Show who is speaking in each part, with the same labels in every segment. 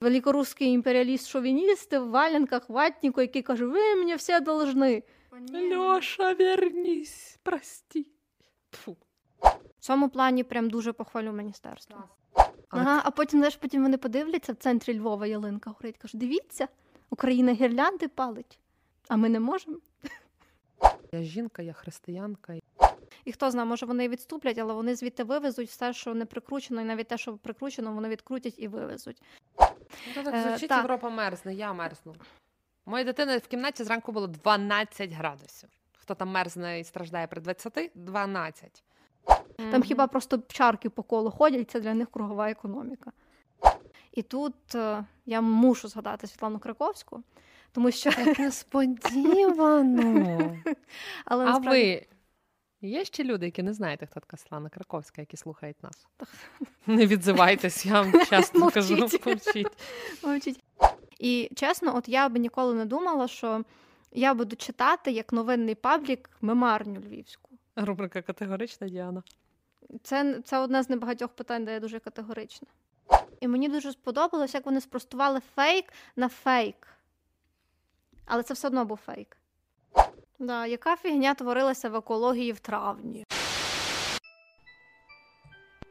Speaker 1: великорусський імперіаліст-шовініст в валенках, ватніку, який каже, ви мені все должны.
Speaker 2: Льоша, вернись, прости. Фу.
Speaker 1: В цьому плані прям дуже похвалю міністерство. Ага, а потім, знаєш, потім вони подивляться в центрі Львова ялинка горить. Кажуть, дивіться, Україна гірлянди палить, а ми не можемо.
Speaker 2: Я жінка, я християнка.
Speaker 1: І хто знає, може вони і відступлять, але вони звідти вивезуть все, що не прикручено, і навіть те, що прикручено, вони відкрутять і вивезуть.
Speaker 2: Ну, так
Speaker 1: Е,
Speaker 2: звучить,
Speaker 1: так.
Speaker 2: Європа мерзне, я мерзну. Моїй дитини в кімнаті зранку було 12 градусів. Хто там мерзне і страждає при 20? 12.
Speaker 1: Там хіба просто чарки по колу ходять, це для них кругова економіка. І тут е, я мушу згадати Світлану Краковську, тому що
Speaker 2: Так несподівано.
Speaker 1: але
Speaker 2: А
Speaker 1: насправді
Speaker 2: ви є ще люди, які не знаєте, хто така Слана Краковська, які слухають нас? Не відзивайтесь, я вам чесно кажу.
Speaker 1: Мовчіть. І чесно, от я би ніколи не думала, що я буду читати як новинний паблік мемарню львівську.
Speaker 2: Рубрика категорична Діана.
Speaker 1: Це, це одне з небагатьох питань, де я дуже категорична. І мені дуже сподобалось, як вони спростували фейк на фейк. Але це все одно був фейк. Да, яка фігня творилася в екології в травні?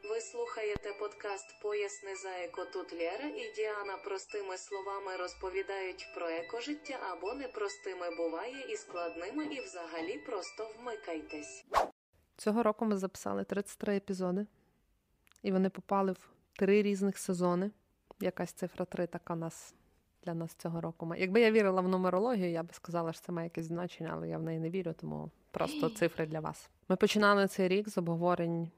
Speaker 3: Ви слухаєте подкаст Поясни за еко тут Лєра і Діана простими словами розповідають про екожиття або непростими буває і складними, і взагалі просто вмикайтесь.
Speaker 2: Цього року ми записали 33 епізоди, і вони попали в три різних сезони. Якась цифра 3 така нас для нас цього року. Якби я вірила в нумерологію, я би сказала, що це має якесь значення, але я в неї не вірю, тому просто цифри для вас. Ми починали цей рік з обговорень,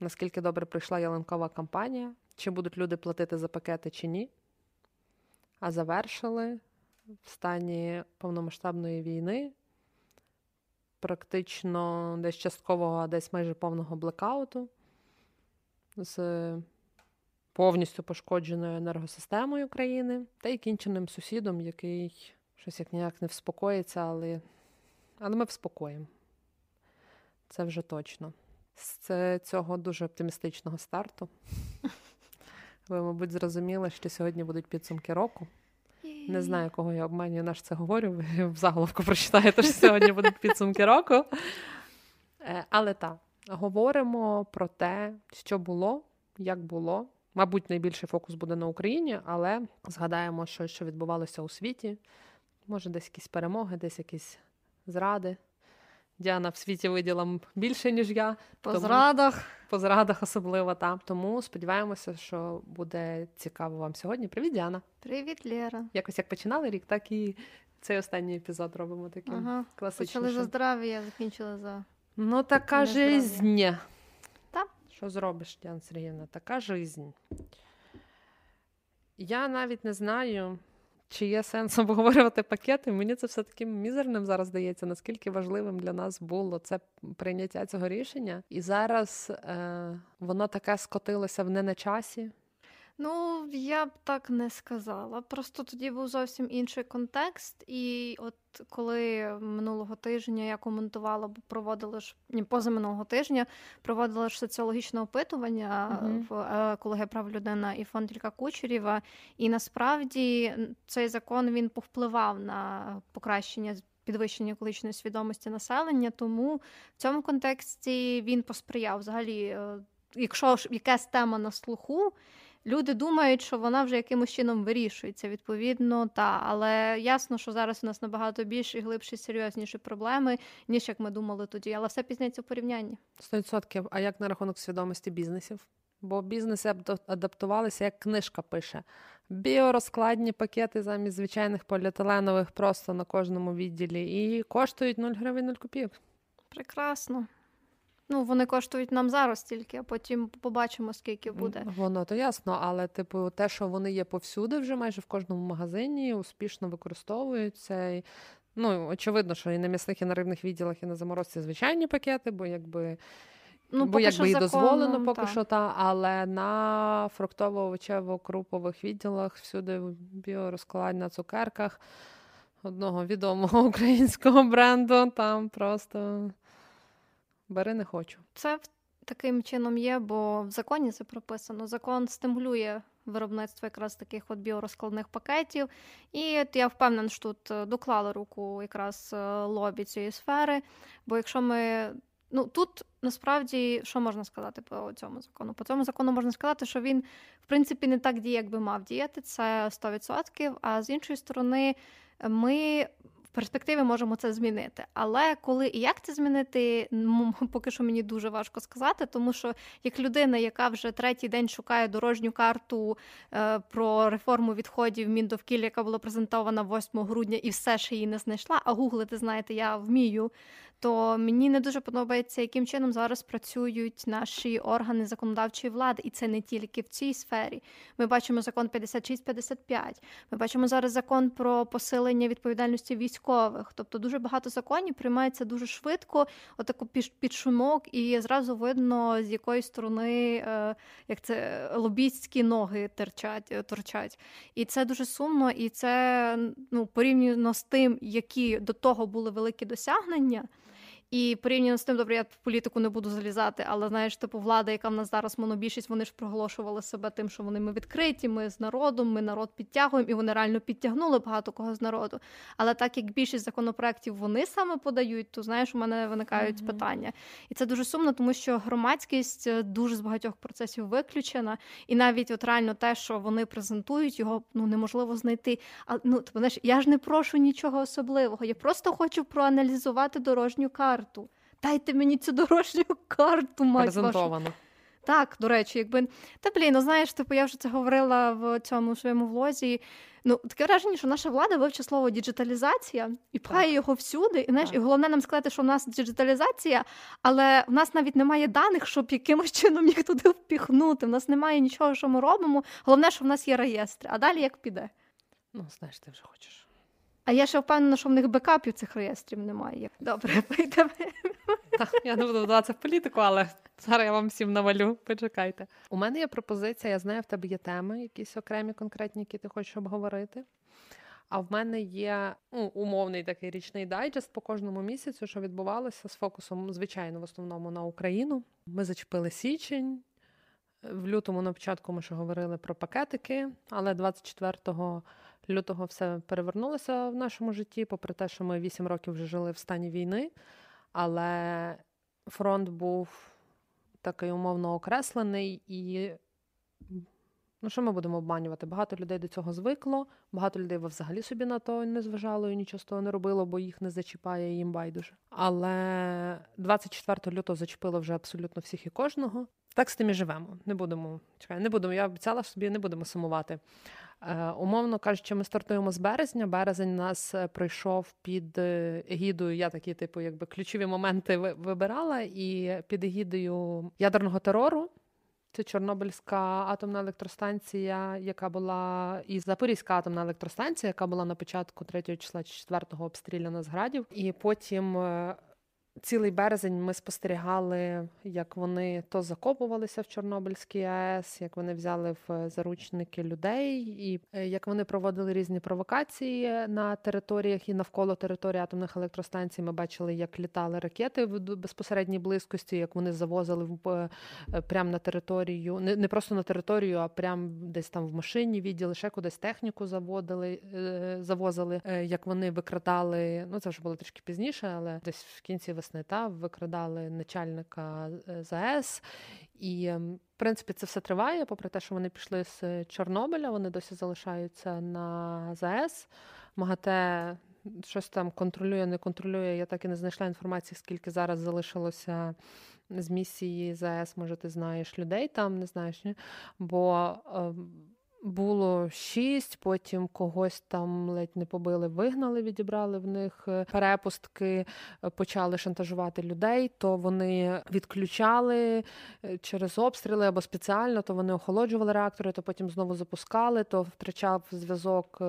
Speaker 2: наскільки добре пройшла ялинкова кампанія, чи будуть люди платити за пакети чи ні. А завершили в стані повномасштабної війни, практично десь часткового, а десь майже повного блекауту з повністю пошкодженою енергосистемою країни та й кінченим сусідом, який щось як ніяк не вспокоїться, але, але ми вспокоїмо. Це вже точно. З цього дуже оптимістичного старту. Ви, мабуть, зрозуміли, що сьогодні будуть підсумки року. Не знаю, кого я обманюю, наш це говорю. Ви в заголовку прочитаєте, що сьогодні будуть підсумки року. Е, Але так, говоримо про те, що було, як було. Мабуть, найбільший фокус буде на Україні, але згадаємо, що, що відбувалося у світі. Може, десь якісь перемоги, десь якісь зради. Діана в світі виділа більше, ніж я.
Speaker 1: По
Speaker 2: Тому-
Speaker 1: зрадах.
Speaker 2: По зрадах особливо там. Тому сподіваємося, що буде цікаво вам сьогодні. Привіт, Діана!
Speaker 1: Привіт, Лєра.
Speaker 2: Якось як починали рік, так і цей останній епізод робимо таким
Speaker 1: Ага. Почали
Speaker 2: класичним.
Speaker 1: за здрав'я, закінчили за.
Speaker 2: Ну, така жизнь. Що зробиш, Діана Сергіївна? Така жизнь. Я навіть не знаю, чи є сенс обговорювати пакети. Мені це все таким мізерним зараз здається, наскільки важливим для нас було це прийняття цього рішення. І зараз е, воно таке скотилося в не на часі.
Speaker 1: Ну, я б так не сказала. Просто тоді був зовсім інший контекст. І от коли минулого тижня я коментувала, бо проводила ж ні, позаминулого тижня проводила ж соціологічне опитування
Speaker 2: Мгм.
Speaker 1: в е, екологія прав людина і фонд Ілька Кучерєва. І насправді цей закон він повпливав на покращення підвищення екологічної свідомості населення. Тому в цьому контексті він посприяв взагалі. е, Якщо ж якась тема на слуху, Люди думають, що вона вже якимось чином вирішується, відповідно, та але ясно, що зараз у нас набагато більші, глибші, серйозніші проблеми, ніж як ми думали тоді. Але все пізнається в порівнянні.
Speaker 2: 100%. А як на рахунок свідомості бізнесів? Бо бізнеси адаптувалися, як книжка пише. Біорозкладні пакети замість звичайних поліетиленових просто на кожному відділі і коштують 0 гривень 0 копійок.
Speaker 1: Прекрасно. Ну, вони коштують нам зараз тільки, а потім побачимо, скільки буде.
Speaker 2: Воно то ясно, але типу, те, що вони є повсюди, вже майже в кожному магазині, успішно використовуються. І, ну, очевидно, що і на м'ясних, і на рибних відділах, і на заморозці звичайні пакети, бо якби.
Speaker 1: Ну,
Speaker 2: бо
Speaker 1: поки
Speaker 2: якби
Speaker 1: що
Speaker 2: і дозволено поки
Speaker 1: та.
Speaker 2: що, та, але на фруктово-овочево-крупових відділах всюди біорозкладь на цукерках одного відомого українського бренду, там просто бери не хочу.
Speaker 1: Це таким чином є, бо в законі це прописано. Закон стимулює виробництва якраз таких от біорозкладних пакетів. І я впевнена, що тут е, доклали руку якраз е, лобі цієї сфери. Бо якщо ми. Ну тут насправді що можна сказати по цьому закону? По цьому закону можна сказати, що він в принципі не так діє, як би мав діяти. Це 100%. А з іншої сторони, ми перспективі можемо це змінити. Але коли і як це змінити, поки що мені дуже важко сказати, тому що як людина, яка вже третій день шукає дорожню карту е, про реформу відходів Міндовкілля, яка була презентована 8 грудня, і все ще її не знайшла. А гуглити, знаєте, я вмію то мені не дуже подобається, яким чином зараз працюють наші органи законодавчої влади, і це не тільки в цій сфері. Ми бачимо закон 56-55, Ми бачимо зараз закон про посилення відповідальності військових. Тобто дуже багато законів приймається дуже швидко, отаку під шумок, і зразу видно, з якої сторони е, як це лобістські ноги терчать, е, торчать. І це дуже сумно, і це ну порівняно з тим, які до того були великі досягнення. І порівняно з тим, добре, я в політику не буду залізати, але знаєш, типу влада, яка в нас зараз монобільшість, вони ж проголошували себе тим, що вони ми відкриті, ми з народом, ми народ підтягуємо, і вони реально підтягнули багато кого з народу. Але так як більшість законопроєктів вони саме подають, то знаєш, у мене виникають mm-hmm. питання. І це дуже сумно, тому що громадськість е, дуже з багатьох процесів виключена, і навіть от реально те, що вони презентують, його ну неможливо знайти. А ну тобто, знаєш, я ж не прошу нічого особливого. Я просто хочу проаналізувати дорожню карту карту. Дайте мені цю дорожню карту, мать
Speaker 2: Презентовано.
Speaker 1: Вашу. Так, до речі, якби. Та блін, ну знаєш, типу, я вже це говорила в цьому своєму влозі. Ну, таке враження, що наша влада вивчить слово діджиталізація і пхає його всюди. І знаєш, і головне нам сказати, що в нас діджиталізація, але в нас навіть немає даних, щоб якимось чином їх туди впіхнути. В нас немає нічого, що ми робимо. Головне, що в нас є реєстри. А далі як піде?
Speaker 2: Ну, знаєш, ти вже хочеш.
Speaker 1: А я ще впевнена, що в них бекапів цих реєстрів немає. Добре, поїдемо.
Speaker 2: Я не буду вдаватися в політику, але зараз я вам всім навалю. Почекайте. У мене є пропозиція, я знаю, в тебе є теми, якісь окремі конкретні, які ти хочеш обговорити. А в мене є ну, умовний такий річний дайджест по кожному місяцю, що відбувалося з фокусом, звичайно, в основному на Україну. Ми зачепили січень. В лютому на початку ми ще говорили про пакетики, але 24 лютого все перевернулося в нашому житті, попри те, що ми 8 років вже жили в стані війни, але фронт був такий умовно окреслений і. Ну, що ми будемо обманювати? Багато людей до цього звикло, багато людей взагалі собі на то не зважало і нічого з того не робило, бо їх не зачіпає їм байдуже. Але 24 лютого зачепило вже абсолютно всіх і кожного. Так з тим і живемо. Не будемо чекай, не будемо. Я обіцяла собі, не будемо сумувати. Е, умовно кажучи, ми стартуємо з березня. Березень нас е, пройшов під е, егідою. Я такі, типу, якби ключові моменти вибирала, і під егідою ядерного терору. Це Чорнобильська атомна електростанція, яка була, і Запорізька атомна електростанція, яка була на початку 3 числа 4-го обстріляна з градів. І потім Цілий березень ми спостерігали, як вони то закопувалися в Чорнобильській АЕС, як вони взяли в заручники людей, і е, як вони проводили різні провокації на територіях і навколо території атомних електростанцій. Ми бачили, як літали ракети в безпосередній близькості, як вони завозили в е, прямо на територію, не не просто на територію, а прямо десь там в машині відділи, ще кудись техніку заводили, е, завозили, як вони викрадали. Ну це вже було трішки пізніше, але десь в кінці весни власне, та викрадали начальника е, ЗАЕС. І, ем, в принципі, це все триває, попри те, що вони пішли з Чорнобиля, вони досі залишаються на ЗАЕС. МАГАТЕ щось там контролює, не контролює. Я так і не знайшла інформації, скільки зараз залишилося з місії ЗАЕС. Може, ти знаєш людей там, не знаєш, ні? бо. Було шість, потім когось там ледь не побили, вигнали, відібрали в них е, перепустки, е, почали шантажувати людей. То вони відключали е, через обстріли або спеціально, то вони охолоджували реактори, то потім знову запускали, то втрачав зв'язок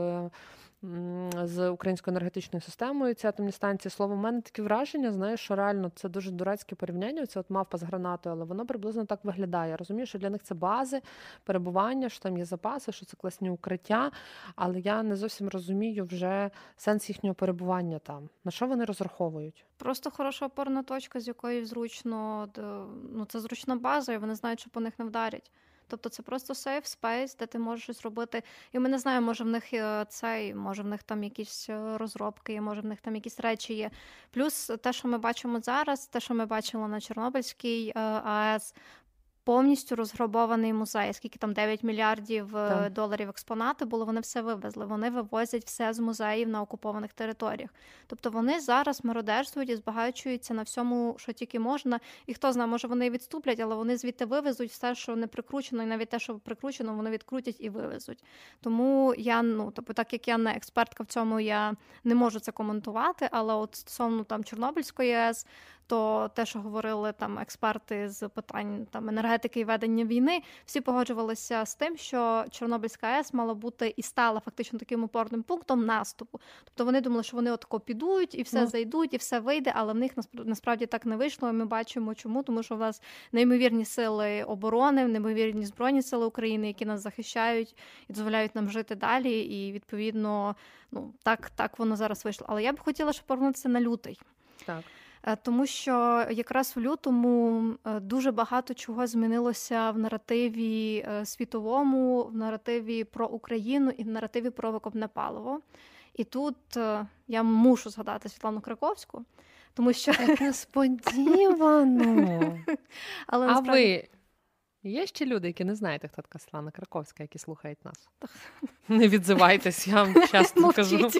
Speaker 2: з українською енергетичною системою ці атомні станції. Слово, в мене таке враження, знаєш, що реально це дуже дурацьке порівняння. Це от мавпа з гранатою, але воно приблизно так виглядає. Я розумію, що для них це бази перебування, що там є запаси, що це класні укриття. Але я не зовсім розумію вже сенс їхнього перебування там. На що вони розраховують?
Speaker 1: Просто хороша опорна точка, з якої зручно ну це зручна база, і вони знають, що по них не вдарять. Тобто це просто safe space, де ти можеш щось робити. І ми не знаємо, може в них е, цей, може в них там якісь е, розробки, є, може в них там якісь речі є. Плюс те, що ми бачимо зараз, те, що ми бачили на Чорнобильській е, АЕС, повністю розграбований музей. Скільки там 9 мільярдів е,
Speaker 2: Так.
Speaker 1: доларів експонати було, вони все вивезли. Вони вивозять все з музеїв на окупованих територіях. Тобто вони зараз мародерствують і збагачуються на всьому, що тільки можна. І хто знає, може вони відступлять, але вони звідти вивезуть все, що не прикручено, і навіть те, що прикручено, вони відкрутять і вивезуть. Тому я ну тобто, так як я не експертка в цьому, я не можу це коментувати. Але от стосовно там Чорнобильської АЕС, то те, що говорили там експерти з питань там енергетики і ведення війни, всі погоджувалися з тим, що Чорнобильська АЕС мала бути і стала фактично таким опорним пунктом наступу. Тобто вони думали, що вони отако підуть і все
Speaker 2: Ну.
Speaker 1: зайдуть, і все вийде, але в них наспра- насправді так не вийшло. І ми бачимо, чому, тому що в нас неймовірні сили оборони, неймовірні збройні сили України, які нас захищають і дозволяють нам жити далі. І відповідно, ну так, так воно зараз вийшло. Але я б хотіла ще повернутися на лютий.
Speaker 2: Так.
Speaker 1: Е, Тому що якраз в лютому е, дуже багато чого змінилося в наративі е, світовому, в наративі про Україну і в наративі про викопне паливо. І тут я мушу згадати Світлану Краковську, тому що
Speaker 2: Так несподівано.
Speaker 1: але
Speaker 2: А
Speaker 1: насправді
Speaker 2: ви є ще люди, які не знаєте, хто така Світлана Краковська, які слухають нас? Не відзивайтесь, я вам чесно кажу,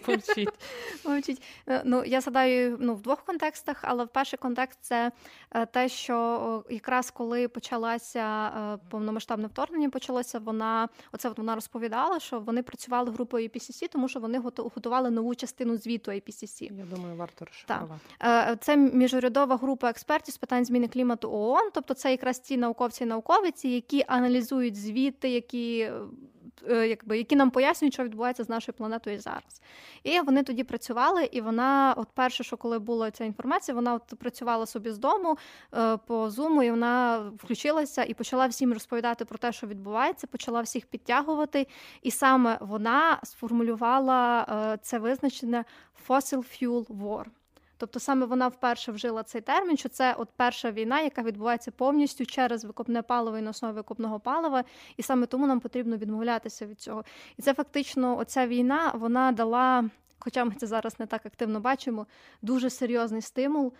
Speaker 1: мовчіть. Е, Ну, я згадаю ну, в двох контекстах, але в перший контекст це е, те, що якраз коли почалася е, повномасштабне вторгнення, почалося вона, оце от вона розповідала, що вони працювали групою IPCC, тому що вони готували нову частину звіту IPCC.
Speaker 2: Я думаю, варто розшифрувати.
Speaker 1: Це міжурядова група експертів з питань зміни клімату ООН, тобто це якраз ті науковці і науковиці, які аналізують звіти, які, е, якби, які нам пояснюють, що відбувається з нашою планетою зараз. І вони тоді працювали, і вона, от перше, що коли була ця інформація, вона от працювала собі з дому е, по зуму, і вона включилася і почала всім розповідати про те, що відбувається, почала всіх підтягувати. І саме вона сформулювала е, це визначення fossil fuel war. Тобто саме вона вперше вжила цей термін, що це от перша війна, яка відбувається повністю через викопне паливо і на основі викопного палива, і саме тому нам потрібно відмовлятися від цього. І це фактично оця війна вона дала, хоча ми це зараз не так активно бачимо, дуже серйозний стимул.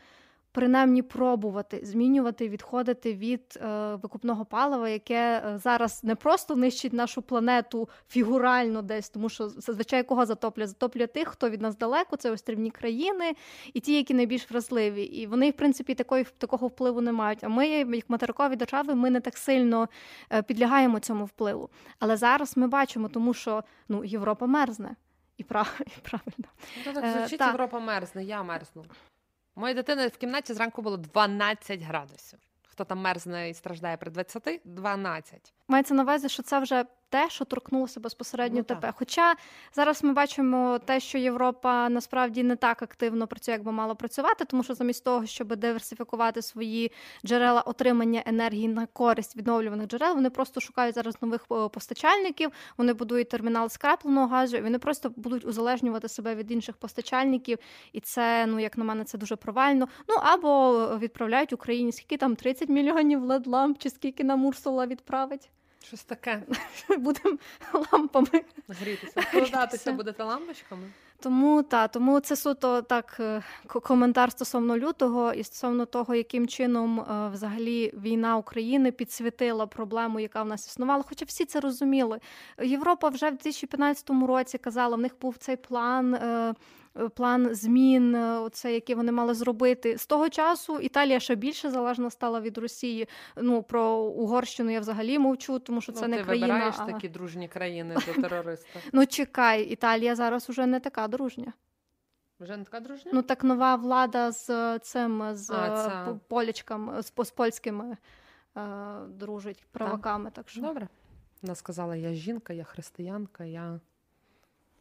Speaker 1: Принаймні пробувати змінювати, відходити від е, викупного палива, яке е, зараз не просто нищить нашу планету фігурально десь, тому що зазвичай кого затоплює? Затоплює тих, хто від нас далеко, це острівні країни, і ті, які найбільш вразливі. І вони, в принципі, такої, такого впливу не мають. А ми, як материкові держави, ми не так сильно е, підлягаємо цьому впливу. Але зараз ми бачимо, тому що ну, Європа мерзне. І прав- і правильно.
Speaker 2: Ну, так
Speaker 1: Е,
Speaker 2: звучить. Європа мерзне, я мерзну. У дитина в кімнаті зранку було 12 градусів. Хто там мерзне і страждає при 20? 12.
Speaker 1: Мається на увазі, що це вже те, що торкнулося безпосередньо
Speaker 2: Ну, так.
Speaker 1: Хоча зараз ми бачимо те, що Європа насправді не так активно працює, як би мала працювати, тому що замість того, щоб диверсифікувати свої джерела отримання енергії на користь відновлюваних джерел, вони просто шукають зараз нових е, постачальників. Вони будують термінал скрапленого газу, і вони просто будуть узалежнювати себе від інших постачальників. І це, ну як на мене, це дуже провально. Ну або відправляють Україні скільки там 30 мільйонів led ламп, чи скільки нам Урсула відправить.
Speaker 2: Щось таке.
Speaker 1: Будемо лампами.
Speaker 2: Грітися. Вкладатися будете лампочками.
Speaker 1: Тому та тому це суто так е, коментар стосовно лютого і стосовно того, яким чином е, взагалі війна України підсвітила проблему, яка в нас існувала. Хоча всі це розуміли. Європа вже в 2015 році казала, в них був цей план. е, План змін, оце, які вони мали зробити з того часу. Італія ще більше залежна стала від Росії. Ну про Угорщину я взагалі мовчу, тому що це
Speaker 2: ну,
Speaker 1: не
Speaker 2: ти
Speaker 1: країна.
Speaker 2: вибираєш
Speaker 1: а...
Speaker 2: такі дружні країни до терориста.
Speaker 1: Ну чекай, Італія зараз уже не така дружня.
Speaker 2: Вже не така дружня?
Speaker 1: Ну так нова влада з е, цим з
Speaker 2: А,
Speaker 1: е,
Speaker 2: це-
Speaker 1: по- полячками, з, з польськими е, дружить праваками. Так що
Speaker 2: Добре. Вона сказала: я жінка, я християнка, я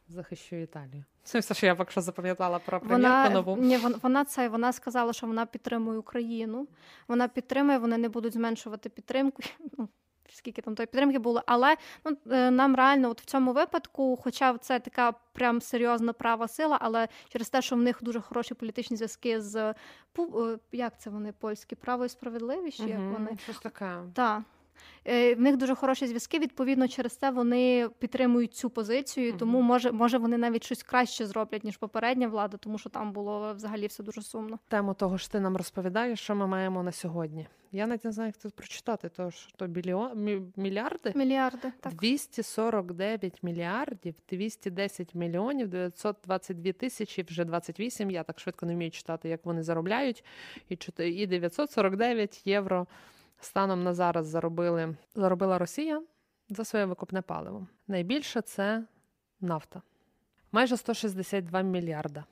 Speaker 2: захищу Італію. Це все, що я поки що запам'ятала про прем'єрку
Speaker 1: вона
Speaker 2: нову.
Speaker 1: ні, вон- вона це вона сказала, що вона підтримує Україну. Вона підтримує, вони не будуть зменшувати підтримку. Скільки там тої підтримки було, але ну е, нам реально, от в цьому випадку, хоча це така прям серйозна права сила, але через те, що в них дуже хороші політичні зв'язки з е, як це вони польські право і справедливість, угу, як вони
Speaker 2: Щось таке.
Speaker 1: Так. Е, В них дуже хороші зв'язки. Відповідно, через це вони підтримують цю позицію. Тому може, може вони навіть щось краще зроблять ніж попередня влада, тому що там було взагалі все дуже сумно.
Speaker 2: Тему того ж ти нам розповідаєш, що ми маємо на сьогодні. Я навіть не знаю, як це прочитати, то ж то біліон, мі- мільярди?
Speaker 1: Мільярди так.
Speaker 2: 249 мільярдів, 210 мільйонів, 922 тисячі, вже 28, я так швидко не вмію читати, як вони заробляють, і 949 євро станом на зараз заробили, заробила Росія за своє викопне паливо. Найбільше це нафта. Майже 162 мільярда.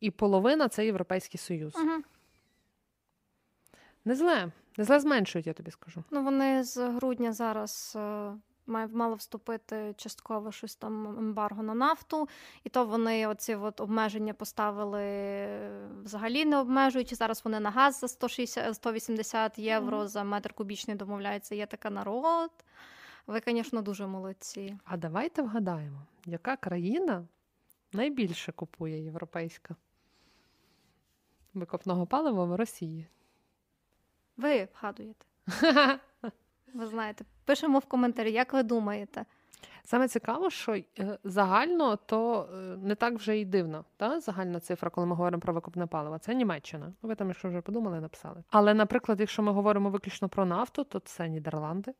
Speaker 2: І половина це Європейський Союз.
Speaker 1: Угу.
Speaker 2: Не зле, не зле зменшують, я тобі скажу.
Speaker 1: Ну вони з грудня зараз е, мало вступити частково щось там ембарго на нафту, і то вони оці от обмеження поставили взагалі не обмежуючи. Зараз вони на газ за 160, 180 євро
Speaker 2: Мгм.
Speaker 1: за метр кубічний домовляються. Є така народ. Ви, звісно, дуже молодці.
Speaker 2: А давайте вгадаємо, яка країна найбільше купує європейська викопного палива в Росії?
Speaker 1: Ви вгадуєте. Ви знаєте, пишемо в коментарі, як ви думаєте.
Speaker 2: Саме цікаво, що е, загально то е, не так вже і дивно. Та? Загальна цифра, коли ми говоримо про викопне паливо, це Німеччина. Ви там, якщо вже подумали, написали. Але, наприклад, якщо ми говоримо виключно про нафту, то це Нідерланди.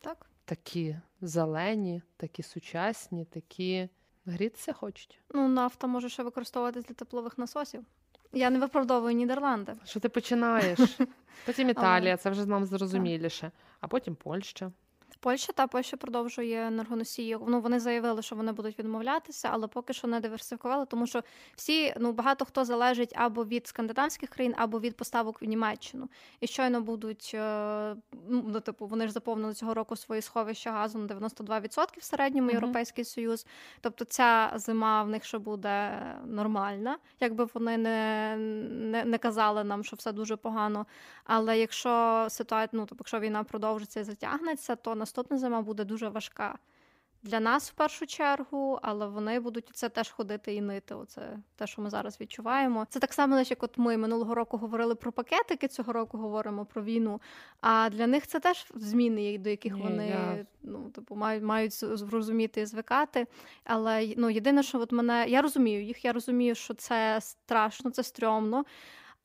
Speaker 1: Так?
Speaker 2: Такі зелені, такі сучасні, такі грітися хочуть.
Speaker 1: Ну, нафта може ще використовуватись для теплових насосів. Я не виправдовую Нідерланди.
Speaker 2: Що ти починаєш? Потім Італія, це вже нам зрозуміліше, а потім Польща.
Speaker 1: Польща та Польща продовжує енергоносії. Ну вони заявили, що вони будуть відмовлятися, але поки що не диверсифікували, тому що всі ну багато хто залежить або від скандинавських країн, або від поставок в Німеччину. І щойно будуть е, ну, ну, типу, вони ж заповнили цього року свої сховища газу на 92% в середньому
Speaker 2: Мгм.
Speaker 1: Європейський Союз. Тобто ця зима в них ще буде нормальна, якби вони не, не, не казали нам, що все дуже погано. Але якщо ситуація, ну тобто, якщо війна продовжиться і затягнеться, то наступна зима буде дуже важка для нас в першу чергу, але вони будуть це теж ходити і нити. Оце те, що ми зараз відчуваємо. Це так само, як от ми минулого року говорили про пакетики, цього року говоримо про війну. А для них це теж зміни, до яких
Speaker 2: Ні,
Speaker 1: вони
Speaker 2: я-
Speaker 1: ну типу мають мають зрозуміти і звикати. Але ну єдине, що от мене я розумію їх, я розумію, що це страшно, це стрьомно.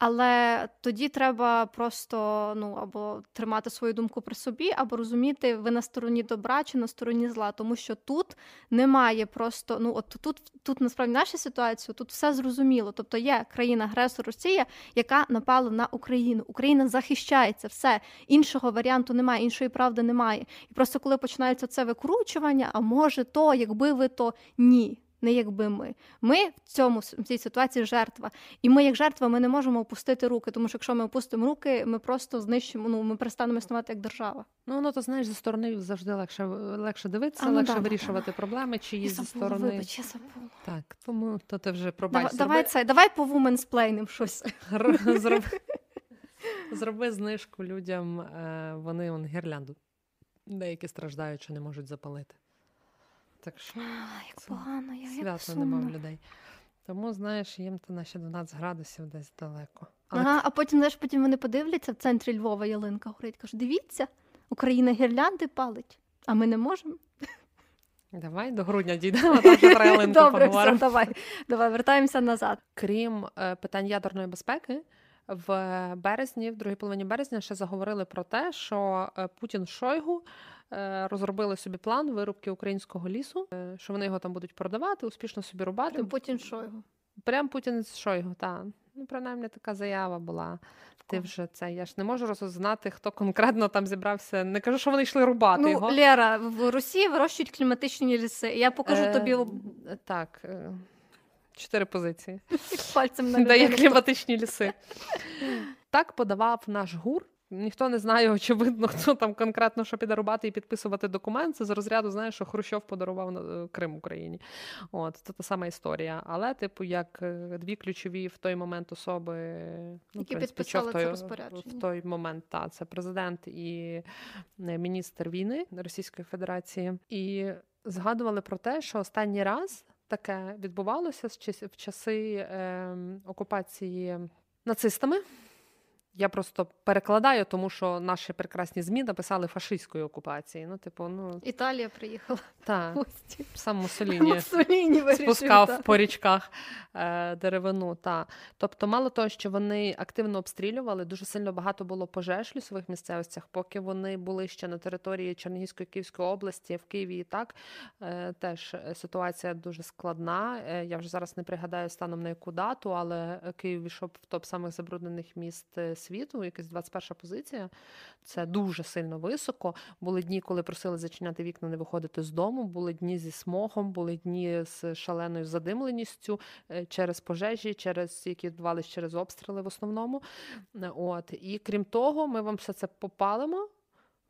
Speaker 1: Але тоді треба просто ну або тримати свою думку при собі, або розуміти, ви на стороні добра чи на стороні зла, тому що тут немає просто ну от тут, тут насправді наша ситуація, тут все зрозуміло. Тобто є країна-агресор Росія, яка напала на Україну. Україна захищається, все іншого варіанту немає, іншої правди немає. І просто коли починається це викручування, а може то, якби ви то ні. Не якби ми. Ми в цьому в цій ситуації жертва. І ми, як жертва, ми не можемо опустити руки, тому що якщо ми опустимо руки, ми просто знищимо. Ну ми перестанемо існувати як держава.
Speaker 2: Ну, ну то знаєш, зі сторони завжди легше легше дивитися,
Speaker 1: А, ну
Speaker 2: легше
Speaker 1: да, да,
Speaker 2: вирішувати проблеми, чи
Speaker 1: Я
Speaker 2: зі сторони.
Speaker 1: вибач, я забула.
Speaker 2: Так, тому то ти вже
Speaker 1: Давай,
Speaker 2: пробач.
Speaker 1: давай це, давай по вуменсплейним щось.
Speaker 2: зроби, зроби, зроби знижку людям, е, вони он, гірлянду. Деякі страждають, що не можуть запалити. Так що
Speaker 1: А, як погано, я як
Speaker 2: свято нема в
Speaker 1: сумно.
Speaker 2: людей. Тому, знаєш, їм то наші 12 градусів десь далеко. Але
Speaker 1: Ага, а потім, знаєш, потім вони подивляться в центрі Львова ялинка горить. Кажуть, дивіться, Україна гірлянди палить, а ми не можемо.
Speaker 2: давай до грудня дійдемо, там вже про ялинку
Speaker 1: Добре, все, давай, давай, вертаємося назад.
Speaker 2: Крім е, питань ядерної безпеки, в березні, в другій половині березня, ще заговорили про те, що е, Путін Шойгу розробили собі план вирубки українського лісу, е, що вони його там будуть продавати, успішно собі рубати.
Speaker 1: Прям Путін Шойгу.
Speaker 2: Прям Путін Шойгу, так. Ну, принаймні, така заява була. Ти вже це. Я ж не можу роззнати, хто конкретно там зібрався. Не кажу, що вони йшли рубати
Speaker 1: Ну,
Speaker 2: його.
Speaker 1: Лера, в Росії вирощують кліматичні ліси. Я покажу
Speaker 2: Е,
Speaker 1: тобі
Speaker 2: Так. е, Чотири позиції.
Speaker 1: пальцем на
Speaker 2: Дає кліматичні ліси. Так подавав наш гур. Ніхто не знає, очевидно, хто там конкретно що піде рубати і підписувати документ. Це з розряду, знаєш, що Хрущов подарував е, Крим Україні. От це та сама історія. Але, типу, як е, дві ключові в той момент особи, ну,
Speaker 1: Які
Speaker 2: принципі,
Speaker 1: підписали
Speaker 2: в той,
Speaker 1: це розпорядження.
Speaker 2: в той момент, та це президент і е, міністр війни Російської Федерації, і згадували про те, що останній раз таке відбувалося в часи е, окупації нацистами. Я просто перекладаю, тому що наші прекрасні змі написали фашистської окупації. Ну, типу, ну
Speaker 1: Італія приїхала.
Speaker 2: Так, сам Муссоліні спускав
Speaker 1: так.
Speaker 2: по річках е, деревину. Та. Тобто, мало того, що вони активно обстрілювали, дуже сильно багато було пожеж в лісових місцевостях, поки вони були ще на території Чернігівської Київської області, в Києві і так е, теж ситуація дуже складна. Е, я вже зараз не пригадаю станом на яку дату, але Київ війшов в топ самих забруднених міст е, світу, якась 21 позиція. Це дуже сильно високо. Були дні, коли просили зачиняти вікна, не виходити з дому. Були дні зі смогом, були дні з шаленою задимленістю е, через пожежі, через які відбувалися через обстріли в основному. Е, От і крім того, ми вам все це попалимо.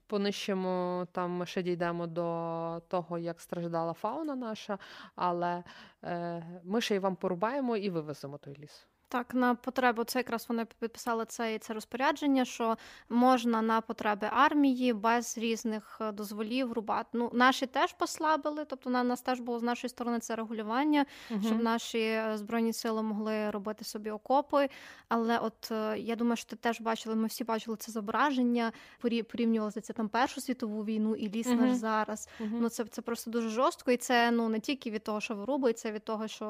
Speaker 2: Понищимо там, ми ще дійдемо до того, як страждала фауна наша, але е, ми ще й вам порубаємо і вивеземо той ліс.
Speaker 1: Так, на потребу це якраз вони підписали це це розпорядження, що можна на потреби армії без різних е, дозволів рубати. Ну, наші теж послабили, тобто на нас теж було з нашої сторони це регулювання,
Speaker 2: Угу.
Speaker 1: щоб наші е, збройні сили могли робити собі окопи. Але от е, я думаю, що ти теж бачили, ми всі бачили це зображення, порі- порівнювали це там Першу світову війну і ліс
Speaker 2: Мгм.
Speaker 1: наш зараз. Ну, це, це просто дуже жорстко, і це ну не тільки від того, що вирубують, це від того, що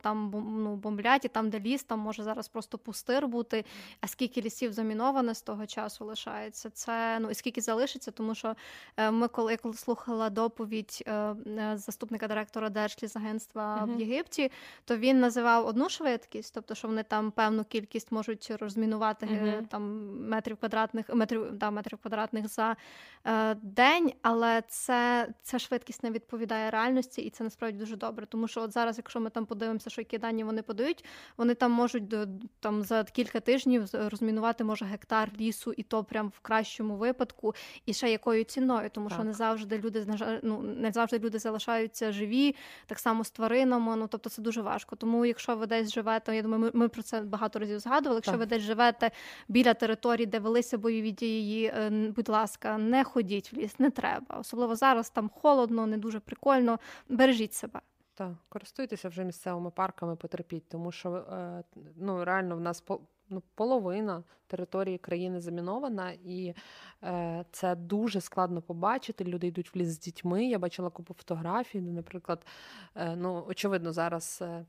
Speaker 1: там ну, бомблять, і там, де ліс, там може зараз просто пустир бути. А скільки лісів заміновано з того часу лишається? Це ну і скільки залишиться, тому що е, ми, коли коли слухала доповідь е, е, заступника директора Держлісагентства
Speaker 2: Мгм.
Speaker 1: в Єгипті, то він називав одну швидкість, тобто, що вони там певну кількість можуть розмінувати
Speaker 2: Мгм.
Speaker 1: там метрів квадратних, метрів, да, метрів квадратних за е, день, але це, ця швидкість не відповідає реальності, і це насправді дуже добре. Тому що от зараз, якщо ми там подивимося, що які дані вони подають, вони там можуть до там за кілька тижнів розмінувати може гектар лісу, і то прям в кращому випадку, і ще якою ціною, тому що не завжди люди ну не завжди люди залишаються живі, так само з тваринами. Ну тобто це дуже важко. Тому, якщо ви десь живете, я думаю, ми, ми про це багато разів згадували. Якщо
Speaker 2: Так.
Speaker 1: ви десь живете біля території, де велися бойові дії, е, будь ласка, не ходіть в ліс, не треба. Особливо зараз там холодно, не дуже прикольно. Бережіть себе.
Speaker 2: Так, користуйтеся вже місцевими парками, потерпіть, тому що е, ну, реально в нас по, ну, половина території країни замінована, і е, це дуже складно побачити. Люди йдуть в ліс з дітьми. Я бачила купу фотографій, де, наприклад, е, ну, очевидно, зараз. Е,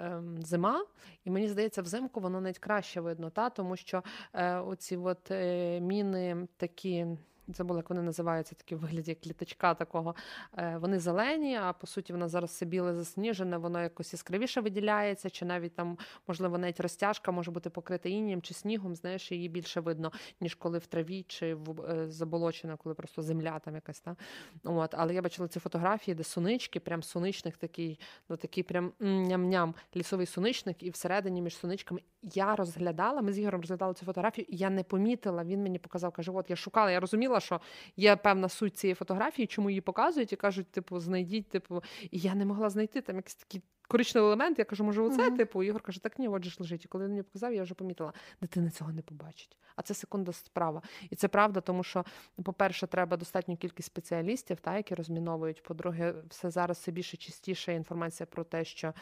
Speaker 2: ем, Зима, і мені здається, взимку воно навіть краще видно, та тому що е, оці от е, міни такі. Забула, як вони називаються, такі в вигляді як літачка такого. Е, Вони зелені, а по суті, воно зараз все біле засніжене, воно якось яскравіше виділяється, чи навіть там, можливо, навіть розтяжка може бути покрита іннієм чи снігом, знаєш, її більше видно, ніж коли в траві чи в е, заболочена, коли просто земля там якась. Та? От. Але я бачила ці фотографії, де сунички, прям суничник такий, ну такий прям ням-ням, лісовий суничник, і всередині між суничками я розглядала, ми з Ігорем розглядали цю фотографію, і я не помітила. Він мені показав, каже: От я шукала, я розуміла, що є певна суть цієї фотографії, чому її показують, і кажуть, типу, знайдіть, типу, і я не могла знайти там якийсь такий коричневий елемент. Я кажу, може, оце,
Speaker 1: Мгм.
Speaker 2: типу, Ігор каже, так ні, отже ж лежить. І коли він мені показав, я вже помітила, дитина цього не побачить. А це секунда справа. І це правда, тому що, по-перше, треба достатню кількість спеціалістів, та, які розміновують. По-друге, все зараз все більше частіше інформація про те, що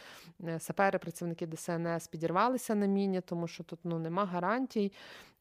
Speaker 2: е, сапери, працівники ДСНС підірвалися на міні, тому що тут ну, нема гарантій.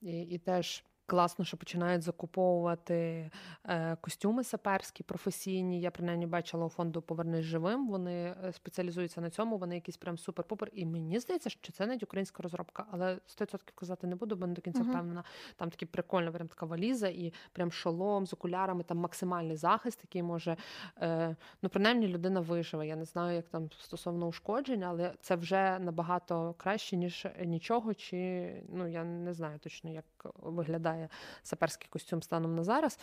Speaker 2: І, і теж класно, що починають закуповувати е, костюми саперські, професійні. Я принаймні бачила у фонду Повернись живим. Вони е, спеціалізуються на цьому, вони якісь прям супер-пупер. І мені здається, що це навіть українська розробка, але 100% казати не буду, бо не до кінця
Speaker 1: Мгм.
Speaker 2: впевнена. Там такі прикольна, прям така валіза, і прям шолом з окулярами, там максимальний захист, який може. Е, ну, принаймні, людина виживе. Я не знаю, як там стосовно ушкоджень, але це вже набагато краще, ніж нічого. Чи ну я не знаю точно, як виглядає саперський костюм станом на зараз,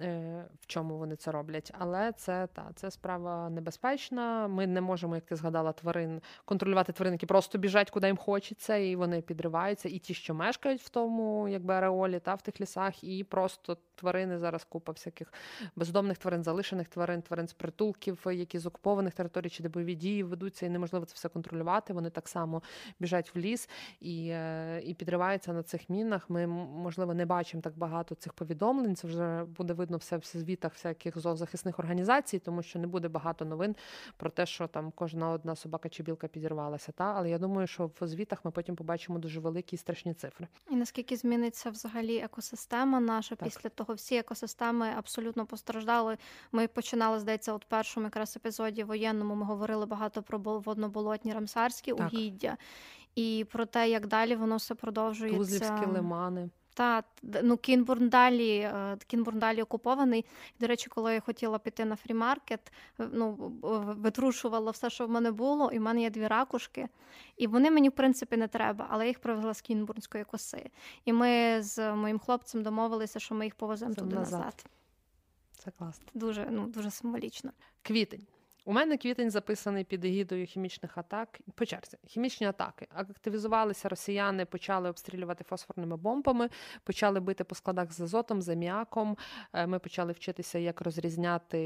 Speaker 2: е, в чому вони це роблять. Але це та це справа небезпечна. Ми не можемо, як ти згадала, тварин контролювати тварин, які просто біжать, куди їм хочеться, і вони підриваються. І ті, що мешкають в тому, якби ареолі, та в тих лісах, і просто тварини зараз купа всяких бездомних тварин, залишених тварин, тварин з притулків, які з окупованих територій чи де бойові дії ведуться, і неможливо це все контролювати. Вони так само біжать в ліс і, е, і підриваються на цих мінах. Ми можливо не бачимо так багато цих повідомлень. Це вже буде видно все в звітах всяких зоозахисних організацій, тому що не буде багато новин про те, що там кожна одна собака чи білка підірвалася. Та але я думаю, що в звітах ми потім побачимо дуже великі і страшні цифри.
Speaker 1: І наскільки зміниться взагалі екосистема наша
Speaker 2: Так.
Speaker 1: після того, всі екосистеми абсолютно постраждали. Ми починали, здається, от першому якраз епізоді воєнному. Ми говорили багато про бол- водноболотні рамсарські
Speaker 2: Так.
Speaker 1: угіддя. І про те, як далі воно все продовжується.
Speaker 2: Тузлівські лимани.
Speaker 1: Та ну Кінбурн далі, е, Кінбурн далі окупований. До речі, коли я хотіла піти на фрімаркет, е, ну витрушувала все, що в мене було, і в мене є дві ракушки, і вони мені в принципі не треба, але я їх привезла з Кінбурнської коси. І ми з моїм хлопцем домовилися, що ми їх повеземо туди
Speaker 2: назад.
Speaker 1: назад.
Speaker 2: Це класно.
Speaker 1: Дуже ну дуже символічно.
Speaker 2: Квітень. У мене квітень записаний під егідою хімічних атак. По черзі, хімічні атаки. Активізувалися росіяни, почали обстрілювати фосфорними бомбами, почали бити по складах з азотом, з аміаком. Е, Ми почали вчитися, як розрізняти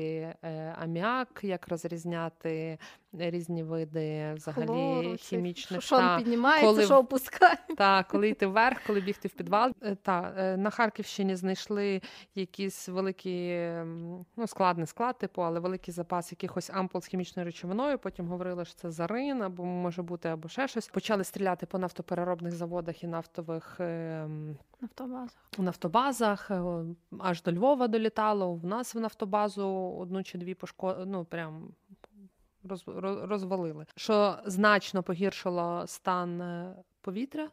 Speaker 2: е, аміак, як розрізняти різні види взагалі
Speaker 1: Хлору,
Speaker 2: хімічних
Speaker 1: що
Speaker 2: та,
Speaker 1: піднімається,
Speaker 2: коли-
Speaker 1: що опускає.
Speaker 2: та коли йти вверх, коли бігти в підвал. Е, Та на Харківщині знайшли якісь великі ну склад, не склад, типу, але великий запас якихось ампул з хімічною речовиною. Потім говорили, що це зарин, або може бути, або ще щось. Почали стріляти по нафтопереробних заводах і нафтових. ем,
Speaker 1: Нафтобаза.
Speaker 2: у нафтобазах е, аж до Львова долітало. В нас в нафтобазу одну чи дві пошко... ну прям роз... роз- розвалили. Що значно погіршило стан е, повітря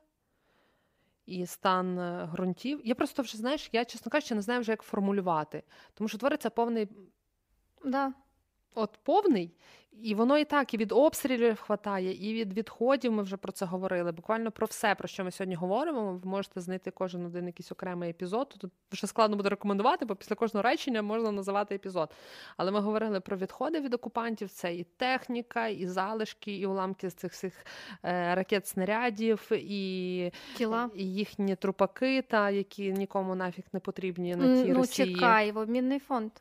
Speaker 2: і стан е, ґрунтів. Я просто вже знаєш, я чесно кажучи, не знаю вже як формулювати, тому що твориться повний
Speaker 1: Да.
Speaker 2: От повний, і воно і так і від обстрілів хватає, і від відходів. Ми вже про це говорили. Буквально про все, про що ми сьогодні говоримо. Ви можете знайти кожен один якийсь окремий епізод. Тут вже складно буде рекомендувати, бо після кожного речення можна називати епізод. Але ми говорили про відходи від окупантів. Це і техніка, і залишки, і уламки з цих всіх е, ракет, снарядів, і,
Speaker 1: Тіла.
Speaker 2: і їхні трупаки, та які нікому нафіг не потрібні на
Speaker 1: М,
Speaker 2: тій
Speaker 1: Ну,
Speaker 2: Росії.
Speaker 1: чекай, в обмінний фонд.